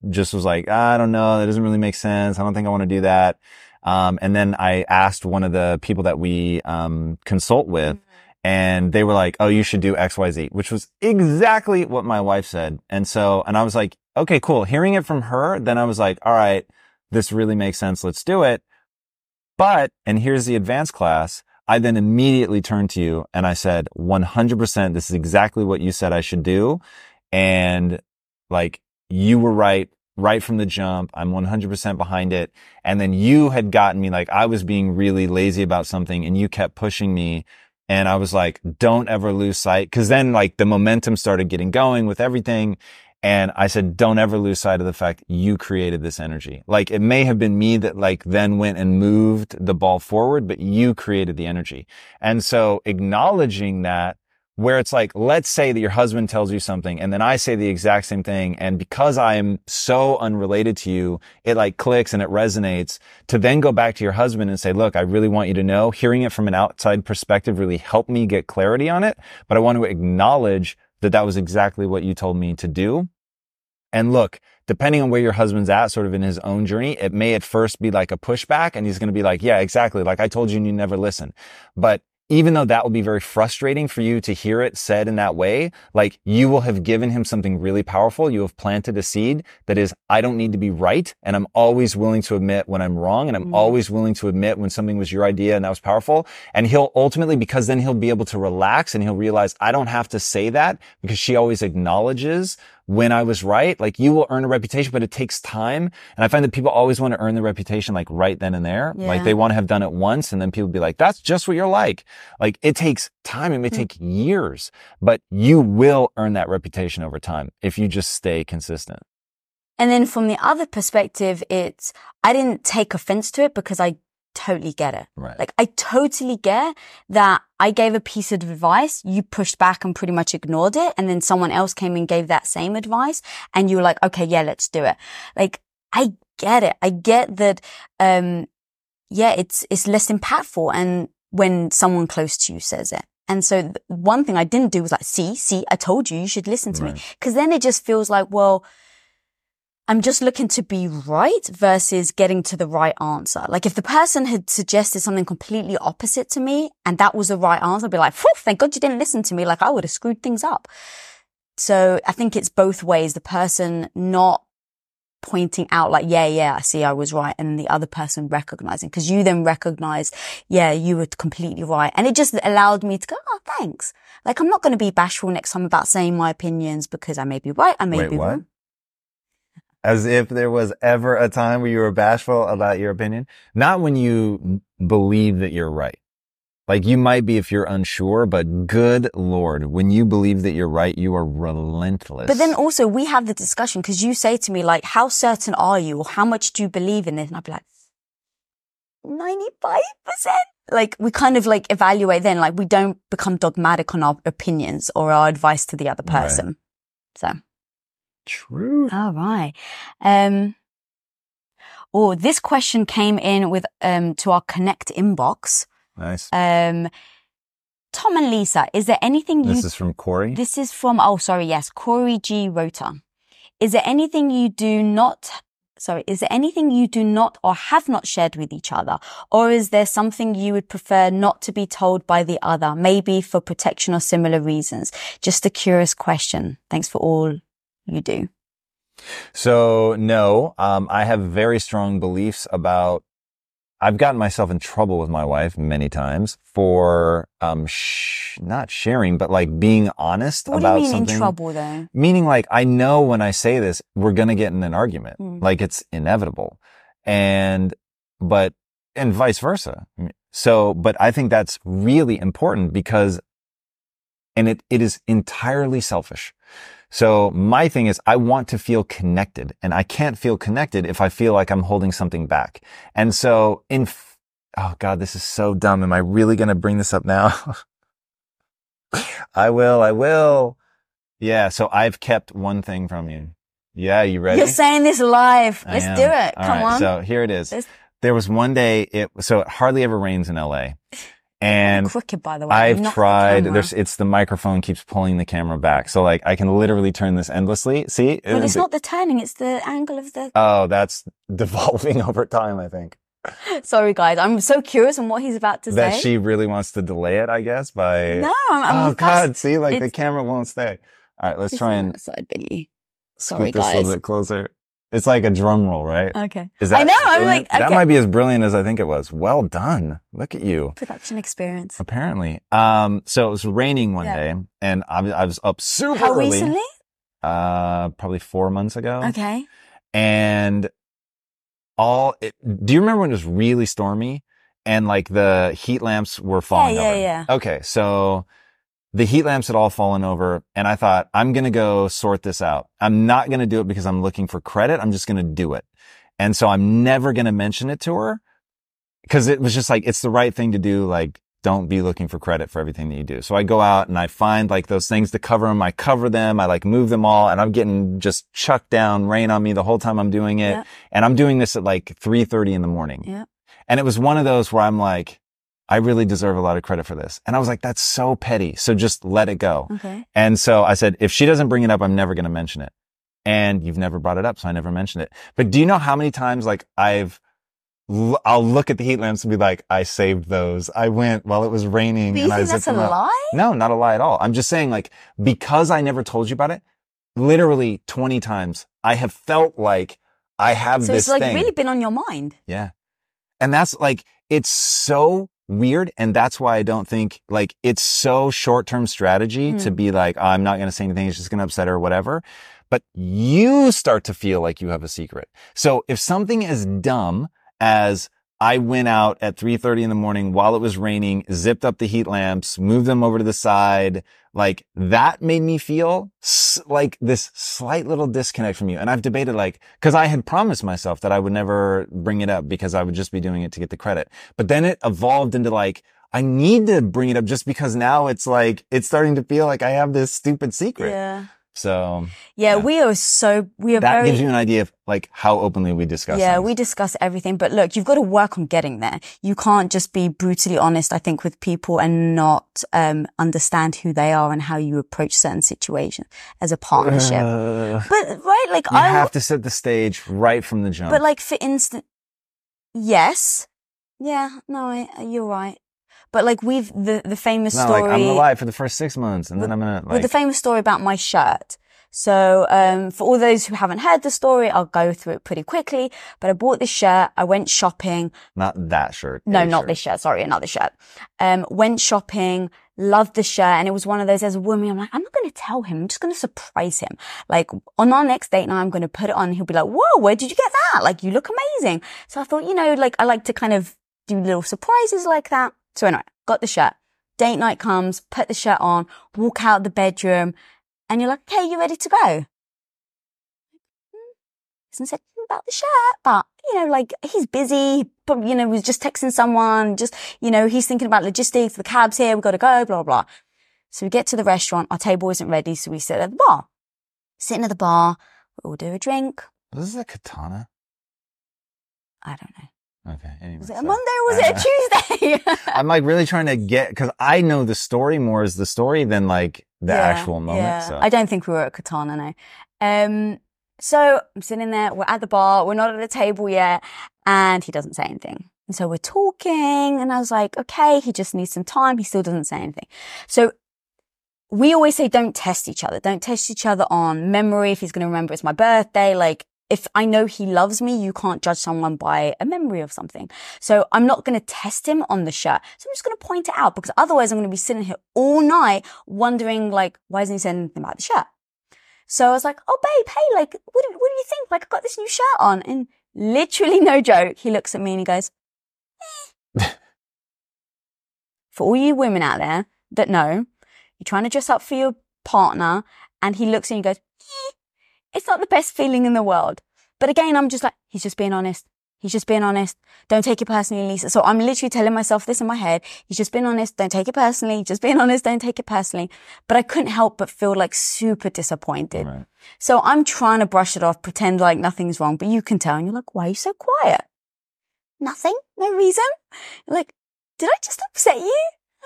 Speaker 1: just was like, I don't know. That doesn't really make sense. I don't think I want to do that. Um, and then I asked one of the people that we, um, consult with and they were like, Oh, you should do X, Y, Z, which was exactly what my wife said. And so, and I was like, okay, cool. Hearing it from her, then I was like, all right, this really makes sense. Let's do it. But, and here's the advanced class. I then immediately turned to you and I said, 100%, this is exactly what you said I should do. And like, you were right, right from the jump. I'm 100% behind it. And then you had gotten me like, I was being really lazy about something and you kept pushing me. And I was like, don't ever lose sight. Cause then like the momentum started getting going with everything. And I said, don't ever lose sight of the fact you created this energy. Like it may have been me that like then went and moved the ball forward, but you created the energy. And so acknowledging that where it's like, let's say that your husband tells you something and then I say the exact same thing. And because I am so unrelated to you, it like clicks and it resonates to then go back to your husband and say, look, I really want you to know hearing it from an outside perspective really helped me get clarity on it. But I want to acknowledge that that was exactly what you told me to do. And look, depending on where your husband's at, sort of in his own journey, it may at first be like a pushback and he's going to be like, yeah, exactly. Like I told you and you never listen. But even though that will be very frustrating for you to hear it said in that way, like you will have given him something really powerful. You have planted a seed that is, I don't need to be right. And I'm always willing to admit when I'm wrong. And I'm
Speaker 2: Mm.
Speaker 1: always willing to admit when something was your idea and that was powerful. And he'll ultimately, because then he'll be able to relax and he'll realize I don't have to say that because she always acknowledges when I was right. Like you will earn a reputation, but it takes time. And I find that people always want to earn the reputation like right then and there. Like they want to have done it once and then people be like, that's just what you're like. Like it takes time. It may hmm. take years, but you will earn that reputation over time if you just stay consistent.
Speaker 2: And then from the other perspective, it's, I didn't take offense to it because I totally get it.
Speaker 1: Right.
Speaker 2: Like I totally get that I gave a piece of advice, you pushed back and pretty much ignored it. And then someone else came and gave that same advice and you were like, okay, yeah, let's do it. Like I get it. I get that, um, yeah, it's, it's less impactful. And when someone close to you says it. And so th- one thing I didn't do was like, see, see, I told you, you should listen to me. Cause then it just feels like, well, I'm just looking to be right versus getting to the right answer. Like if the person had suggested something completely opposite to me and that was the right answer, I'd be like, Phew, thank God you didn't listen to me. Like I would have screwed things up. So I think it's both ways. The person not pointing out like, yeah, yeah, I see I was right. And the other person recognizing because you then recognize, yeah, you were completely right. And it just allowed me to go, oh, thanks. Like I'm not going to be bashful next time about saying my opinions because I may be right. I may
Speaker 1: Wait,
Speaker 2: be
Speaker 1: what?
Speaker 2: wrong.
Speaker 1: As if there was ever a time where you were bashful about your opinion. Not when you believe that you're right. Like you might be if you're unsure, but good Lord, when you believe that you're right, you are relentless.
Speaker 2: But then also we have the discussion because you say to me like, how certain are you or how much do you believe in this? And I'd be like, 95%. Like we kind of like evaluate then, like we don't become dogmatic on our opinions or our advice to the other
Speaker 1: Right.
Speaker 2: person. So.
Speaker 1: True.
Speaker 2: All right. Um, oh, this question came in with, um, to our connect inbox.
Speaker 1: Nice.
Speaker 2: Um, Tom and Lisa, is there anything you
Speaker 1: This is from Corey.
Speaker 2: this is from, oh, sorry, yes, Corey G. Rota. Is there anything you do not, sorry, is there anything you do not or have not shared with each other? Or is there something you would prefer not to be told by the other, maybe for protection or similar reasons? Just a curious question. Thanks for all you do.
Speaker 1: So no, um, I have very strong beliefs about. I've gotten myself in trouble with my wife many times for um, sh- not sharing, but like being honest
Speaker 2: What do
Speaker 1: about
Speaker 2: you mean
Speaker 1: something.
Speaker 2: in trouble though?
Speaker 1: Meaning, like I know when I say this, we're gonna get in an argument.
Speaker 2: Mm.
Speaker 1: Like it's inevitable, and but and vice versa. So, but I think that's really important because, and it it is entirely selfish. So my thing is I want to feel connected and I can't feel connected if I feel like I'm holding something back. And so in, f- oh God, this is so dumb. Am I really going to bring this up now? *laughs* I will. I will. Yeah. So I've kept one thing from you. Yeah. You ready?
Speaker 2: You're saying this live.
Speaker 1: I
Speaker 2: Let's
Speaker 1: am.
Speaker 2: do it.
Speaker 1: All
Speaker 2: Come
Speaker 1: right,
Speaker 2: on.
Speaker 1: So here it is.
Speaker 2: Let's-
Speaker 1: There was one day it, so it hardly ever rains in LA. And
Speaker 2: Crooked, by the way.
Speaker 1: I've
Speaker 2: not the
Speaker 1: tried.
Speaker 2: camera.
Speaker 1: There's, it's the microphone keeps pulling the camera back. So like I can literally turn this endlessly. See?
Speaker 2: But uh, it's
Speaker 1: It-
Speaker 2: not the turning, it's the angle of the.
Speaker 1: Oh, that's *laughs* devolving over time, I think. *laughs*
Speaker 2: Sorry, guys. I'm so curious on what he's about to
Speaker 1: That
Speaker 2: say.
Speaker 1: That she really wants to delay it, I guess, by.
Speaker 2: No, I'm. I'm
Speaker 1: oh, God. See, like the camera won't stay. All right, let's
Speaker 2: It's
Speaker 1: try and
Speaker 2: side. Sorry,
Speaker 1: this a little bit closer. It's like a drum roll, right?
Speaker 2: Okay.
Speaker 1: Is that
Speaker 2: I know. I'm
Speaker 1: brilliant?
Speaker 2: like,
Speaker 1: that might be as brilliant as I think it was. Well done. Look at you.
Speaker 2: production experience.
Speaker 1: Apparently. Um, so it was raining one
Speaker 2: Yeah.
Speaker 1: day and I, was- I was up super
Speaker 2: How
Speaker 1: early.
Speaker 2: recently?
Speaker 1: Uh, probably four months ago.
Speaker 2: Okay.
Speaker 1: and all it, do you remember when it was really stormy and like the heat lamps were falling
Speaker 2: yeah,
Speaker 1: over
Speaker 2: yeah.
Speaker 1: okay so the heat lamps had all fallen over and i thought i'm going to go sort this out i'm not going to do it because i'm looking for credit i'm just going to do it and so i'm never going to mention it to her because it was just like it's the right thing to do like don't be looking for credit for everything that you do. So I go out and I find like those things to cover them. I cover them. I like move them all and I'm getting just chucked down, rain on me the whole time I'm doing it.
Speaker 2: Yeah.
Speaker 1: And I'm doing this at like 3.30 in the morning.
Speaker 2: Yeah.
Speaker 1: And it was one of those where I'm like, I really deserve a lot of credit for this. And I was like, that's so petty. So just let it go.
Speaker 2: Okay.
Speaker 1: And so I said, if she doesn't bring it up, I'm never going to mention it. And you've never brought it up. So I never mentioned it. But do you know how many times like I've, I'll look at the heat lamps and be like, I saved those. I went while it was raining
Speaker 2: But you
Speaker 1: and I
Speaker 2: think that's a lie?
Speaker 1: No, not a lie at all. I'm just saying like, because I never told you about it, literally 20 times I have felt like I have
Speaker 2: So
Speaker 1: this
Speaker 2: it's like
Speaker 1: thing.
Speaker 2: really been on your mind.
Speaker 1: Yeah. And that's like, it's so weird. And that's why I don't think like it's so short term strategy to
Speaker 2: Hmm.
Speaker 1: be like, "Oh, I'm not going to say anything. It's just going to upset her or whatever. But you start to feel like you have a secret. So if something as dumb as I went out at 3.30 in the morning while it was raining, zipped up the heat lamps, moved them over to the side. Like that made me feel s- like this slight little disconnect from you. And I've debated like, cause I had promised myself that I would never bring it up because I would just be doing it to get the credit. But then it evolved into like, I need to bring it up just because now it's like, it's starting to feel like I have this stupid secret.
Speaker 2: Yeah.
Speaker 1: So
Speaker 2: Yeah, we are so we are
Speaker 1: that
Speaker 2: very
Speaker 1: gives you an idea of like how openly we discuss.
Speaker 2: Yeah,
Speaker 1: things.
Speaker 2: we discuss everything, but look, you've got to work on getting there. You can't just be brutally honest, I think, with people and not um, understand who they are and how you approach certain situations as a partnership.
Speaker 1: Uh,
Speaker 2: but right, like
Speaker 1: you
Speaker 2: I
Speaker 1: have to set the stage right from the jump.
Speaker 2: But like for instance, yes, yeah, no, I, you're right. But like we've the the famous
Speaker 1: no,
Speaker 2: story
Speaker 1: like I'm gonna lie for the first six months, and then I'm gonna like.
Speaker 2: with the famous story about my shirt. So um, for all those who haven't heard the story, I'll go through it pretty quickly. But I bought this shirt. I went shopping.
Speaker 1: not that shirt.
Speaker 2: No, not
Speaker 1: shirt.
Speaker 2: this shirt. Sorry, another shirt. Um, went shopping, loved the shirt. And it was one of those as a woman, I'm like, I'm not going to tell him. I'm just going to surprise him. Like on our next date night, I'm going to put it on. He'll be like, whoa, where did you get that? Like you look amazing. So I thought, you know, like I like to kind of do little surprises like that. So anyway, got the shirt. Date night comes, put the shirt on, walk out the bedroom and you're like, okay, you ready to go? Hmm, and said about the shirt, but you know, like he's busy, but you know, was just texting someone, just, you know, he's thinking about logistics, the cab's here, we've got to go, blah, blah. So we get to the restaurant, our table isn't ready, so we sit at the bar. Sitting at the bar, we order a drink.
Speaker 1: Was this a Katana?
Speaker 2: I don't know.
Speaker 1: Okay. Anyway,
Speaker 2: Was it a. Monday or was
Speaker 1: Uh,
Speaker 2: it a Tuesday? *laughs*
Speaker 1: I'm like really trying to get because I know the story more as the story than like the
Speaker 2: Yeah,
Speaker 1: actual moment.
Speaker 2: yeah.
Speaker 1: So
Speaker 2: I don't think we were at Katana, no. Um, so I'm sitting there, we're at the bar, we're not at the table yet, and he doesn't say anything. And so we're talking, and I was like, okay, he just needs some time. He still doesn't say anything. So we always say don't test each other. Don't test each other on memory. If he's going to remember it's my birthday, like if I know he loves me, you can't judge someone by a memory of something. So I'm not going to test him on the shirt. So I'm just going to point it out because otherwise I'm going to be sitting here all night wondering like, why isn't he saying anything about the shirt? So I was like, oh babe, hey, like, what do, what do you think? Like, I got this new shirt on and literally no joke. He looks at me and he goes, eh. for all you women out there that know, you're trying to dress up for your partner and he looks and goes, eh, it's not the best feeling in the world. But again, I'm just like, he's just being honest. He's just being honest. Don't take it personally, Lisa. So I'm literally telling myself this in my head. He's just being honest. Don't take it personally. Just being *laughs* honest. Don't take it personally. But I couldn't help but feel like super disappointed.
Speaker 1: Right.
Speaker 2: So I'm trying to brush it off, pretend like nothing's wrong, but you can tell and you're like, why are you so quiet? Nothing? No reason? You're like, did I just upset you?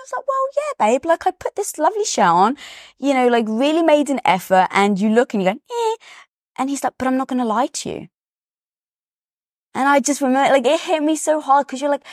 Speaker 2: Was like, well, yeah, babe. Like I put this lovely shirt on, you know, like really made an effort and you look and you go, eh. And he's like, but I'm not going to lie to you. And I just remember, like, it hit me so hard because you're like,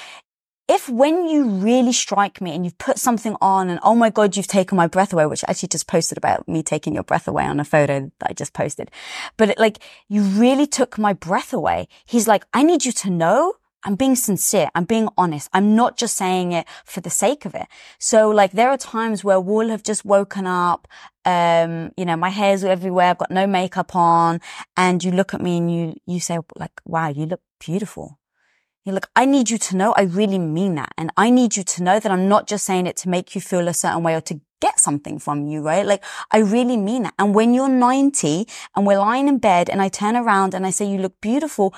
Speaker 2: if when you really strike me and you've put something on and oh my God, you've taken my breath away, which I actually just posted about me taking your breath away on a photo that I just posted. But it, like, you really took my breath away. He's like, I need you to know I'm being sincere. I'm being honest. I'm not just saying it for the sake of it. So like there are times where we'll have just woken up, um, you know, my hair's everywhere. I've got no makeup on and you look at me and you, you say like, wow, you look beautiful. You're like, I need you to know I really mean that. And I need you to know that I'm not just saying it to make you feel a certain way or to get something from you, right? Like, I really mean that. And when you're 90 and we're lying in bed and I turn around and I say, you look beautiful,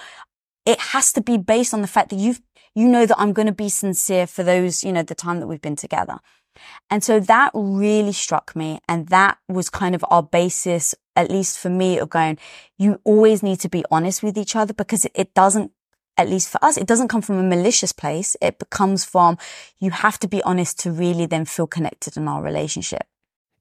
Speaker 2: it has to be based on the fact that you've, you know that I'm going to be sincere for those, you know, the time that we've been together. And so that really struck me. And that was kind of our basis, at least for me, of going, you always need to be honest with each other because it doesn't, at least for us, it doesn't come from a malicious place. It comes from you have to be honest to really then feel connected in our relationship.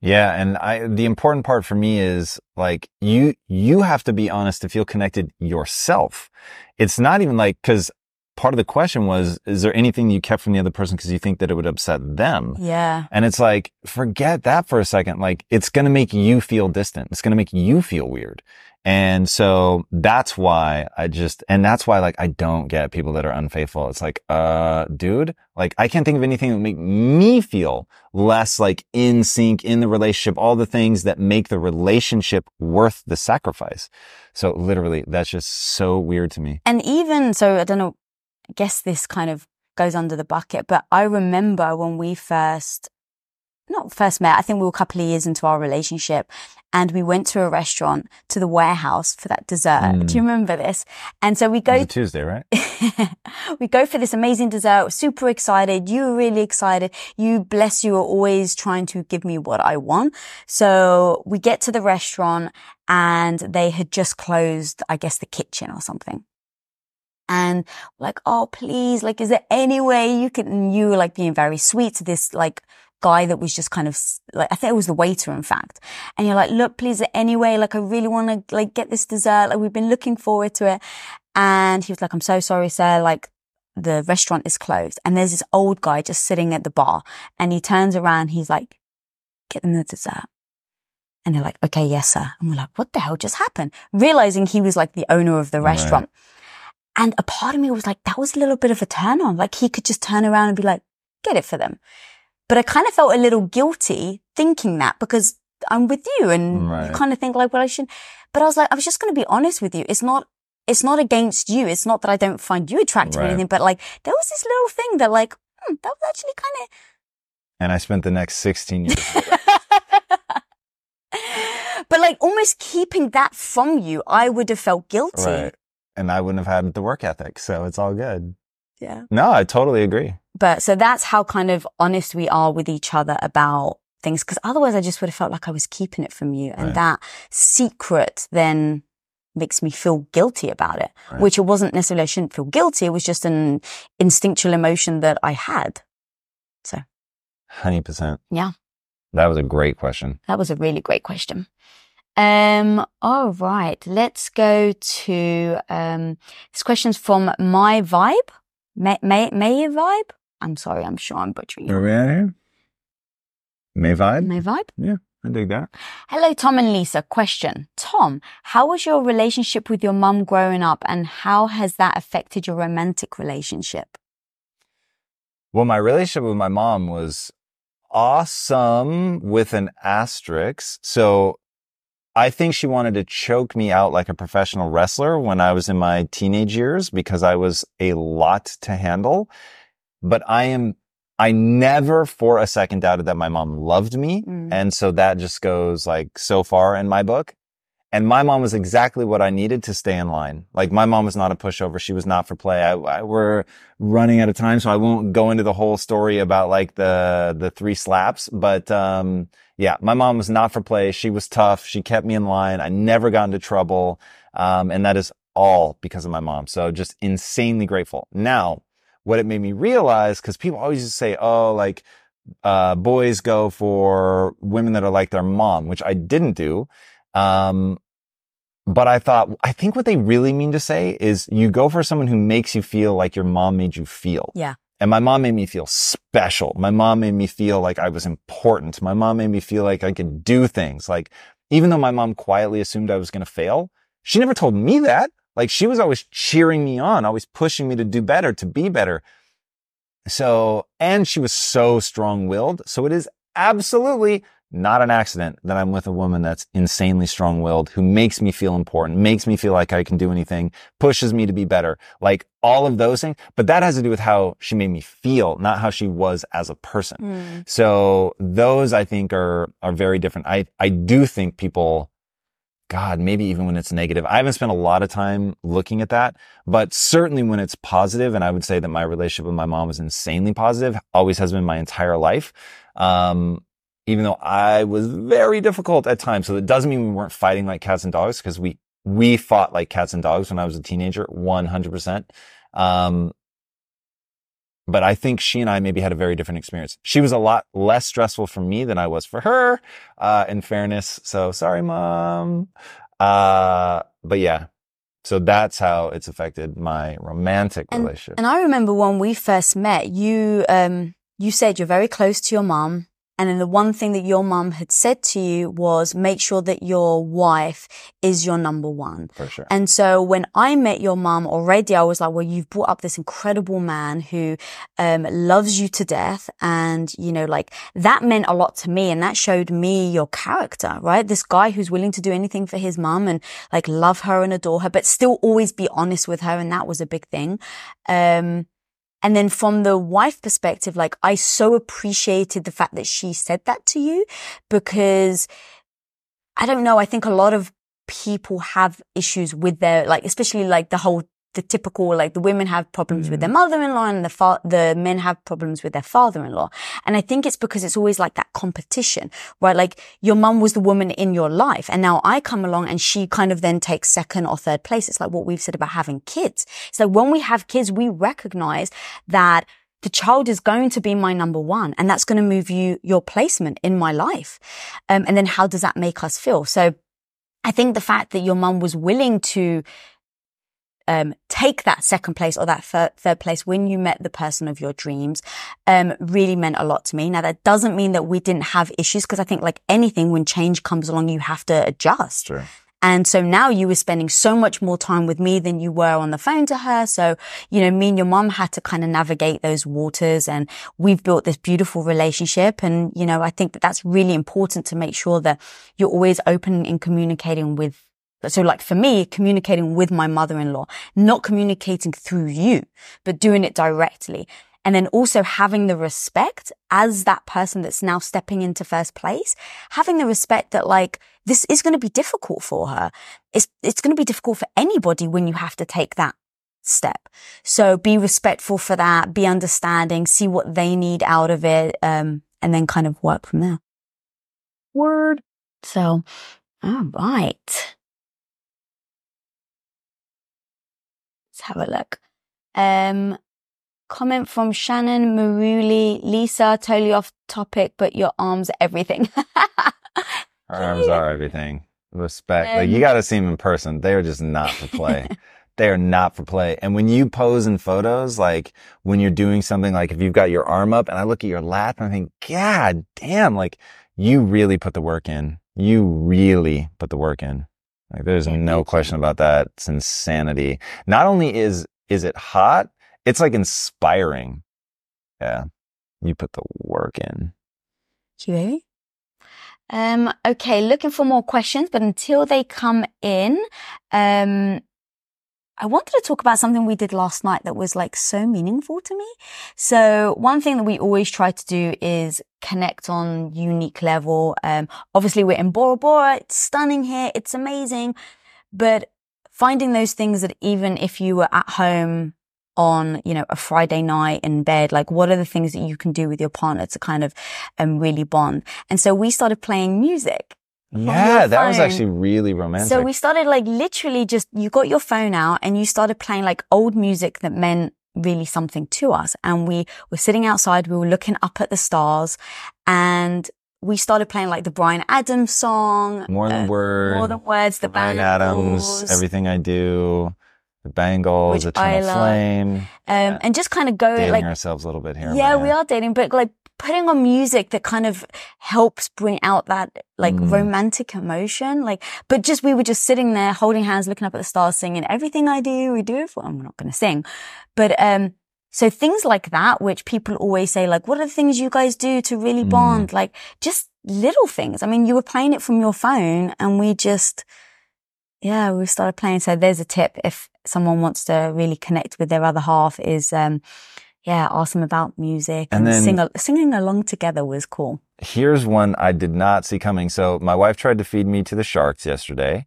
Speaker 1: Yeah. And I, the important part for me is like you, you have to be honest to feel connected yourself. It's not even like, cause part of the question was, is there anything you kept from the other person because you think that it would upset them?
Speaker 2: Yeah.
Speaker 1: And it's like, forget that for a second. Like it's going to make you feel distant. It's going to make you feel weird. And so that's why I just, and that's why like I don't get people that are unfaithful. It's like, uh, dude, like I can't think of anything that would make me feel less like in sync in the relationship, all the things that make the relationship worth the sacrifice. So literally that's just so weird to me.
Speaker 2: And even so, I don't know, I guess this kind of goes under the bucket, but I remember when we first, not first met, I think we were a couple of years into our relationship and we went to a restaurant to the warehouse for that dessert.
Speaker 1: Mm.
Speaker 2: Do you remember this? And so we go,
Speaker 1: Tuesday, right? *laughs*
Speaker 2: we go for this amazing dessert. We're super excited. You were really excited. You, bless you, are always trying to give me what I want. So we get to the restaurant and they had just closed, I guess, the kitchen or something. And like, oh, please, like, is there any way you can, and you were like being very sweet to this, like, guy that was just kind of like, I think it was the waiter, in fact. And you're like, look, please, is there any way, like, I really want to, like, get this dessert. Like, we've been looking forward to it. And he was like, I'm so sorry, sir. Like, the restaurant is closed. And there's this old guy just sitting at the bar. And he turns around, he's like, get them the dessert. And they're like, okay, yes, sir. And we're like, what the hell just happened? Realizing he was like the owner of the
Speaker 1: Right.
Speaker 2: restaurant. And a part of me was like, that was a little bit of a turn on. Like he could just turn around and be like, get it for them. But I kind of felt a little guilty thinking that because I'm with you and
Speaker 1: Right.
Speaker 2: you kind of think like, well, I should, but I was like, I was just going to be honest with you. It's not, it's not against you. It's not that I don't find you attractive or anything, but like there was this little thing that like, hmm, that was actually kind of.
Speaker 1: And I spent the next 16 years. *laughs*
Speaker 2: but like almost keeping that from you, I would have felt guilty.
Speaker 1: right. And I wouldn't have had the work ethic. So it's all good.
Speaker 2: Yeah.
Speaker 1: No, I totally agree.
Speaker 2: But so that's how kind of honest we are with each other about things. Cause otherwise I just would have felt like I was keeping it from you. And
Speaker 1: Right.
Speaker 2: that secret then makes me feel guilty about it,
Speaker 1: Right.
Speaker 2: which it wasn't necessarily, I shouldn't feel guilty. It was just an instinctual emotion that I had. So
Speaker 1: 100%.
Speaker 2: Yeah.
Speaker 1: That was a great question.
Speaker 2: that was a really great question. Um, all right. Let's go to, um, this question's from my vibe. May, May, May vibe? I'm sorry. I'm sure I'm butchering it.
Speaker 1: we at here? May vibe?
Speaker 2: My vibe? Yeah.
Speaker 1: I dig that.
Speaker 2: Hello, Tom and Lisa. Question. Tom, how was your relationship with your mum growing up and how has that affected your romantic relationship?
Speaker 1: Well, my relationship with my mom was awesome with an asterisk. So I think she wanted to choke me out like a professional wrestler when I was in my teenage years because I was a lot to handle. But I am, I never for a second doubted that my mom loved me.
Speaker 2: Mm.
Speaker 1: And so that just goes like so far in my book. And my mom was exactly what I needed to stay in line. Like my mom was not a pushover. She was not for play. I, I we're running out of time, so I won't go into the whole story about like the the three slaps. But um, yeah, my mom was not for play. She was tough. She kept me in line. I never got into trouble, um, and that is all because of my mom. So just insanely grateful. Now, what it made me realize, because people always just say, "Oh, like." Uh, boys go for women that are like their mom, which I didn't do. Um, but I thought, I think what they really mean to say is you go for someone who makes you feel like your mom made you feel.
Speaker 2: Yeah.
Speaker 1: And my mom made me feel special. My mom made me feel like I was important. My mom made me feel like I could do things. Like, even though my mom quietly assumed I was going to fail, she never told me that. Like, she was always cheering me on, always pushing me to do better, to be better. So, and she was so strong willed. So it is absolutely not an accident that I'm with a woman that's insanely strong willed, who makes me feel important, makes me feel like I can do anything, pushes me to be better, like all of those things. But that has to do with how she made me feel, not how she was as a person.
Speaker 2: Mm.
Speaker 1: So those I think are, are very different. I, I do think people, God, maybe even when it's negative, I haven't spent a lot of time looking at that, but certainly when it's positive, and I would say that my relationship with my mom was insanely positive, always has been my entire life. Um, even though I was very difficult at times. So it doesn't mean we weren't fighting like cats and dogs because we, we fought like cats and dogs when I was a teenager, 100%. Um, but I think she and I maybe had a very different experience. She was a lot less stressful for me than I was for her, uh, in fairness. So sorry, mom. Uh, but yeah. So that's how it's affected my romantic
Speaker 2: And,
Speaker 1: relationship.
Speaker 2: and I remember when we first met, you, um, you said you're very close to your mum. And then the one thing that your mum had said to you was make sure that your wife is your number one.
Speaker 1: for sure.
Speaker 2: And so when I met your mum already, I was like, well, you've brought up this incredible man who, um, loves you to death. And, you know, like that meant a lot to me and that showed me your character, right? This guy who's willing to do anything for his mum and like love her and adore her, but still always be honest with her. And that was a big thing. Um, and then from the wife perspective, like I so appreciated the fact that she said that to you because I don't know. I think a lot of people have issues with their, like, especially like the whole, the typical, like the women have problems with their mother-in-law and the fa- the men have problems with their father-in-law. And I think it's because it's always like that competition, right? Like your mum was the woman in your life and now I come along and she kind of then takes second or third place. It's like what we've said about having kids. So when we have kids, we recognize that the child is going to be my number one and that's going to move you your placement in my life. Um, and then how does that make us feel? So I think the fact that your mum was willing to um, take that second place or that third, third place when you met the person of your dreams um, really meant a lot to me. Now that doesn't mean that we didn't have issues because I think like anything, when change comes along, you have to adjust.
Speaker 1: Sure.
Speaker 2: And so now you were spending so much more time with me than you were on the phone to her. So, you know, me and your mom had to kind of navigate those waters and we've built this beautiful relationship. And, you know, I think that that's really important to make sure that you're always open in communicating with so like for me, communicating with my mother-in-law, not communicating through you, but doing it directly. And then also having the respect as that person that's now stepping into first place, having the respect that like, this is going to be difficult for her. It's, it's going to be difficult for anybody when you have to take that step. So be respectful for that, be understanding, see what they need out of it, um, and then kind of work from there.
Speaker 1: Word.
Speaker 2: So, all right. Let's have a look. Um, comment from Shannon Maruli. Lisa, totally off topic, but your arms are everything. *laughs*
Speaker 1: Our arms are everything. Respect. like you
Speaker 2: Um,
Speaker 1: got to see them in person. They are just not for play. *laughs* they are not for play. And when you pose in photos, like when you're doing something, like if you've got your arm up and I look at your lap and I think, God damn, like you really put the work in. You really put the work in. Like there's no question about that. It's insanity. Not only is, is it hot, it's like inspiring. Yeah. You put the work in.
Speaker 2: Thank you, baby. Um, okay, looking for more questions, but until they come in, um, I wanted to talk about something we did last night that was like so meaningful to me. So one thing that we always try to do is connect on unique level. Um, obviously we're in Bora Bora. It's stunning here. It's amazing. But finding those things that even if you were at home on, you know, a Friday night in bed, like what are the things that you can do with your partner to kind of um, really bond? And so we started playing music.
Speaker 1: Yeah, that was actually really romantic.
Speaker 2: So we started like literally just, you got your phone out and you started playing like old music that meant really something to us. And we were sitting outside, we were looking up at the stars and we started playing like the Bryan Adams song.
Speaker 1: More than
Speaker 2: uh,
Speaker 1: words.
Speaker 2: More than words, the
Speaker 1: Bryan
Speaker 2: Bangles,
Speaker 1: Adams, everything I do, the Bangles, Eternal. Flame.
Speaker 2: Um, and just kind of go
Speaker 1: Dating
Speaker 2: like,
Speaker 1: ourselves a little bit here.
Speaker 2: yeah, we are dating, but like putting on music that kind of helps bring out that like
Speaker 1: Mm.
Speaker 2: romantic emotion. Like, but just, we were just sitting there holding hands, looking up at the stars, singing everything I do, we do it for, I'm not going to sing, but, um, so things like that, which people always say, like, what are the things you guys do to really
Speaker 1: Mm.
Speaker 2: bond? Like, just little things. I mean, you were playing it from your phone and we just, yeah, we started playing. So there's a tip if someone wants to really connect with their other half is, um, yeah, ask them about music
Speaker 1: And
Speaker 2: and,
Speaker 1: then-
Speaker 2: sing, singing along together was cool.
Speaker 1: Here's one I did not see coming. So my wife tried to feed me to the sharks yesterday.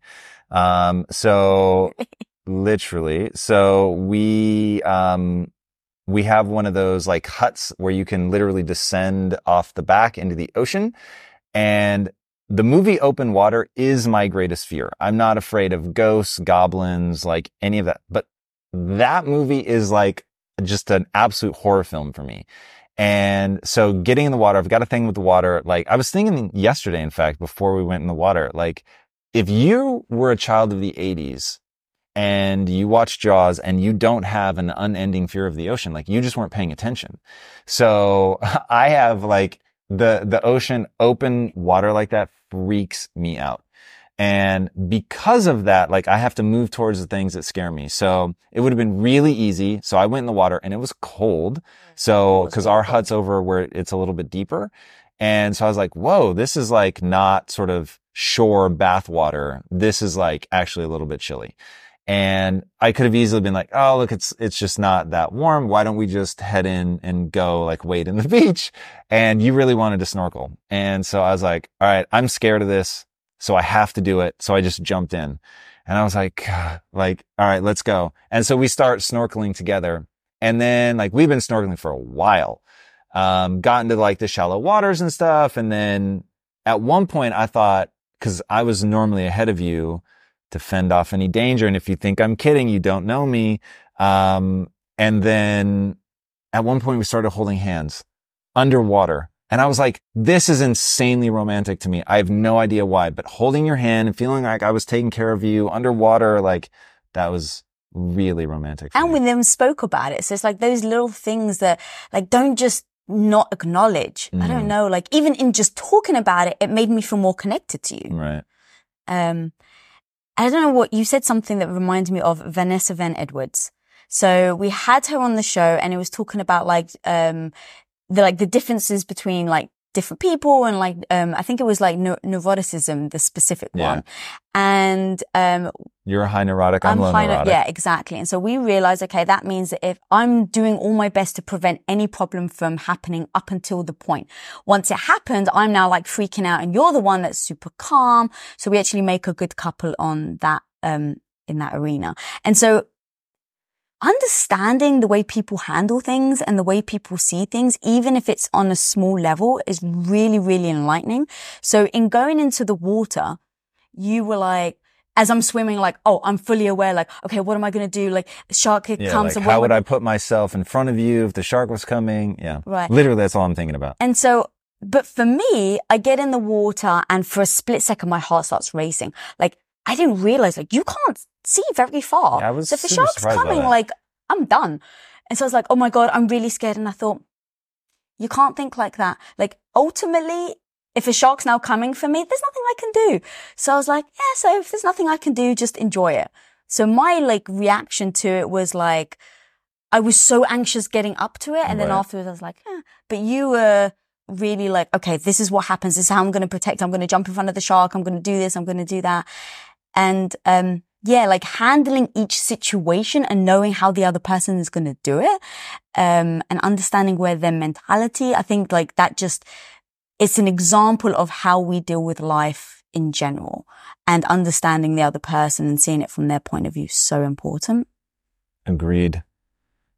Speaker 1: Um, so *laughs* literally, so we, um, we have one of those like huts where you can literally descend off the back into the ocean. And the movie Open Water is my greatest fear. I'm not afraid of ghosts, goblins, like any of that. But that movie is like just an absolute horror film for me. And so getting in the water, I've got a thing with the water. Like I was thinking yesterday, in fact, before we went in the water, like if you were a child of the 80s and you watch Jaws and you don't have an unending fear of the ocean, like you just weren't paying attention. So *laughs* I have like the, the ocean open water like that freaks me out. And because of that, like I have to move towards the things that scare me. So it would have been really easy. So I went in the water and it was cold. So, cause our hut's over where it's a little bit deeper. And so I was like, whoa, this is like not sort of shore bath water. This is like actually a little bit chilly. And I could have easily been like, oh, look, it's, it's just not that warm. Why don't we just head in and go like wade in the *laughs* beach? And you really wanted to snorkel. And so I was like, all right, I'm scared of this. So I have to do it. So I just jumped in and I was like, like, all right, let's go. And so we start snorkeling together. And then like we've been snorkeling for a while, um, got into like the shallow waters and stuff. And then at one point I thought, cause I was normally ahead of you to fend off any danger. And if you think I'm kidding, you don't know me. Um, and then at one point we started holding hands underwater. And I was like, this is insanely romantic to me. I have no idea why, but holding your hand and feeling like I was taking care of you underwater, like that was really romantic.
Speaker 2: And
Speaker 1: me.
Speaker 2: we then spoke about it. So it's like those little things that like don't just not acknowledge. I don't
Speaker 1: Mhm.
Speaker 2: know. Like even in just talking about it, it made me feel more connected to you.
Speaker 1: right.
Speaker 2: Um, I don't know what you said something that reminds me of Vanessa Van Edwards. So we had her on the show and it was talking about like, um, the, like the differences between like different people and like, um, I think it was like neu- neuroticism, the specific
Speaker 1: Yeah.
Speaker 2: one. And, um,
Speaker 1: You're a high neurotic. I'm,
Speaker 2: I'm
Speaker 1: low
Speaker 2: high,
Speaker 1: neurotic.
Speaker 2: yeah, exactly. And so we realized, okay, that means that if I'm doing all my best to prevent any problem from happening up until the point, once it happened, I'm now like freaking out and you're the one that's super calm. So we actually make a good couple on that, um, in that arena. And so understanding the way people handle things and the way people see things, even if it's on a small level is really, really enlightening. So in going into the water, you were like, as I'm swimming, like, oh, I'm fully aware, like, okay, what am I going to do? Like, shark
Speaker 1: Yeah,
Speaker 2: comes
Speaker 1: like,
Speaker 2: and what
Speaker 1: how would
Speaker 2: I
Speaker 1: put myself in front of you if the shark was coming? Yeah.
Speaker 2: Right.
Speaker 1: Literally, that's all I'm thinking about.
Speaker 2: And so, but for me, I get in the water and for a split second, my heart starts racing. Like, I didn't realize, like, you can't see very far.
Speaker 1: Yeah, I was
Speaker 2: so if the shark's coming, like, I'm done. And so I was like, oh my God, I'm really scared. And I thought, you can't think like that. Like, ultimately, if a shark's now coming for me, there's nothing I can do. So I was like, yeah, so if there's nothing I can do, just enjoy it. So my like reaction to it was like, I was so anxious getting up to it. And then afterwards I was like, eh. but you were really like, okay, this is what happens. This is how I'm going to protect. I'm going to jump in front of the shark. I'm going to do this. I'm going to do that. And, um, yeah, like handling each situation and knowing how the other person is going to do it, um, and understanding where their mentality, I think like that just, it's an example of how we deal with life in general and understanding the other person and seeing it from their point of view is so important.
Speaker 1: Agreed.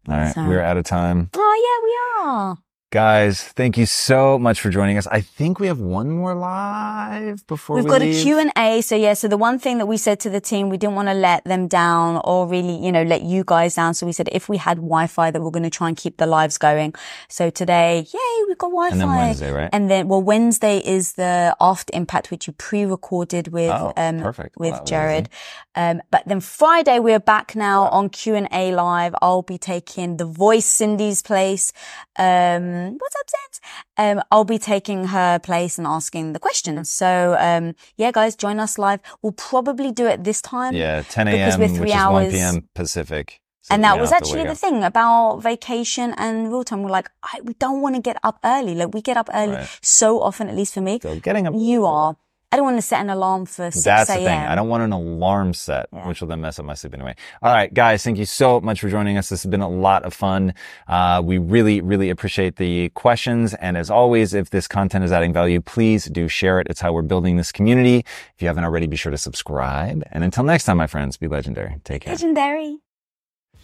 Speaker 1: All right.
Speaker 2: So-
Speaker 1: We're out of time.
Speaker 2: Oh yeah, we are.
Speaker 1: Guys, thank you so much for joining us. I think we have one more live before
Speaker 2: We've
Speaker 1: we
Speaker 2: got
Speaker 1: leave.
Speaker 2: a Q&A. So yeah, so the one thing that we said to the team, we didn't want to let them down or really, you know, let you guys down. So we said if we had Wi-Fi that we're going to try and keep the lives going. So today, yay, we've got Wi-Fi.
Speaker 1: And then Wednesday, right?
Speaker 2: And then, well, Wednesday is the After Impact, which you pre-recorded with,
Speaker 1: Oh,
Speaker 2: um,
Speaker 1: perfect.
Speaker 2: with
Speaker 1: Well,
Speaker 2: Jared. Um, but then Friday, we're back now on Q&A live. I'll be taking the voice Cindy's place. Um, what's up, Zen? Um, I'll be taking her place and asking the questions. So, um, yeah, guys, join us live. We'll probably do it this time.
Speaker 1: Yeah, 10
Speaker 2: Because
Speaker 1: a.m., which
Speaker 2: three
Speaker 1: is 1 p.m. Pacific. So
Speaker 2: And that was actually the thing about vacation and real time. We're like, I, we don't want to get up early. Like we get up early
Speaker 1: Right.
Speaker 2: so often, at least for me.
Speaker 1: So getting up.
Speaker 2: You are. I don't want to set an alarm for 6
Speaker 1: That's the thing. I don't want an alarm set,
Speaker 2: Yeah.
Speaker 1: which will then mess up my sleep anyway. All right, guys, thank you so much for joining us. This has been a lot of fun. Uh, we really, really appreciate the questions. And as always, if this content is adding value, please do share it. It's how we're building this community. If you haven't already, be sure to subscribe. And until next time, my friends, be legendary. Take care.
Speaker 2: Legendary.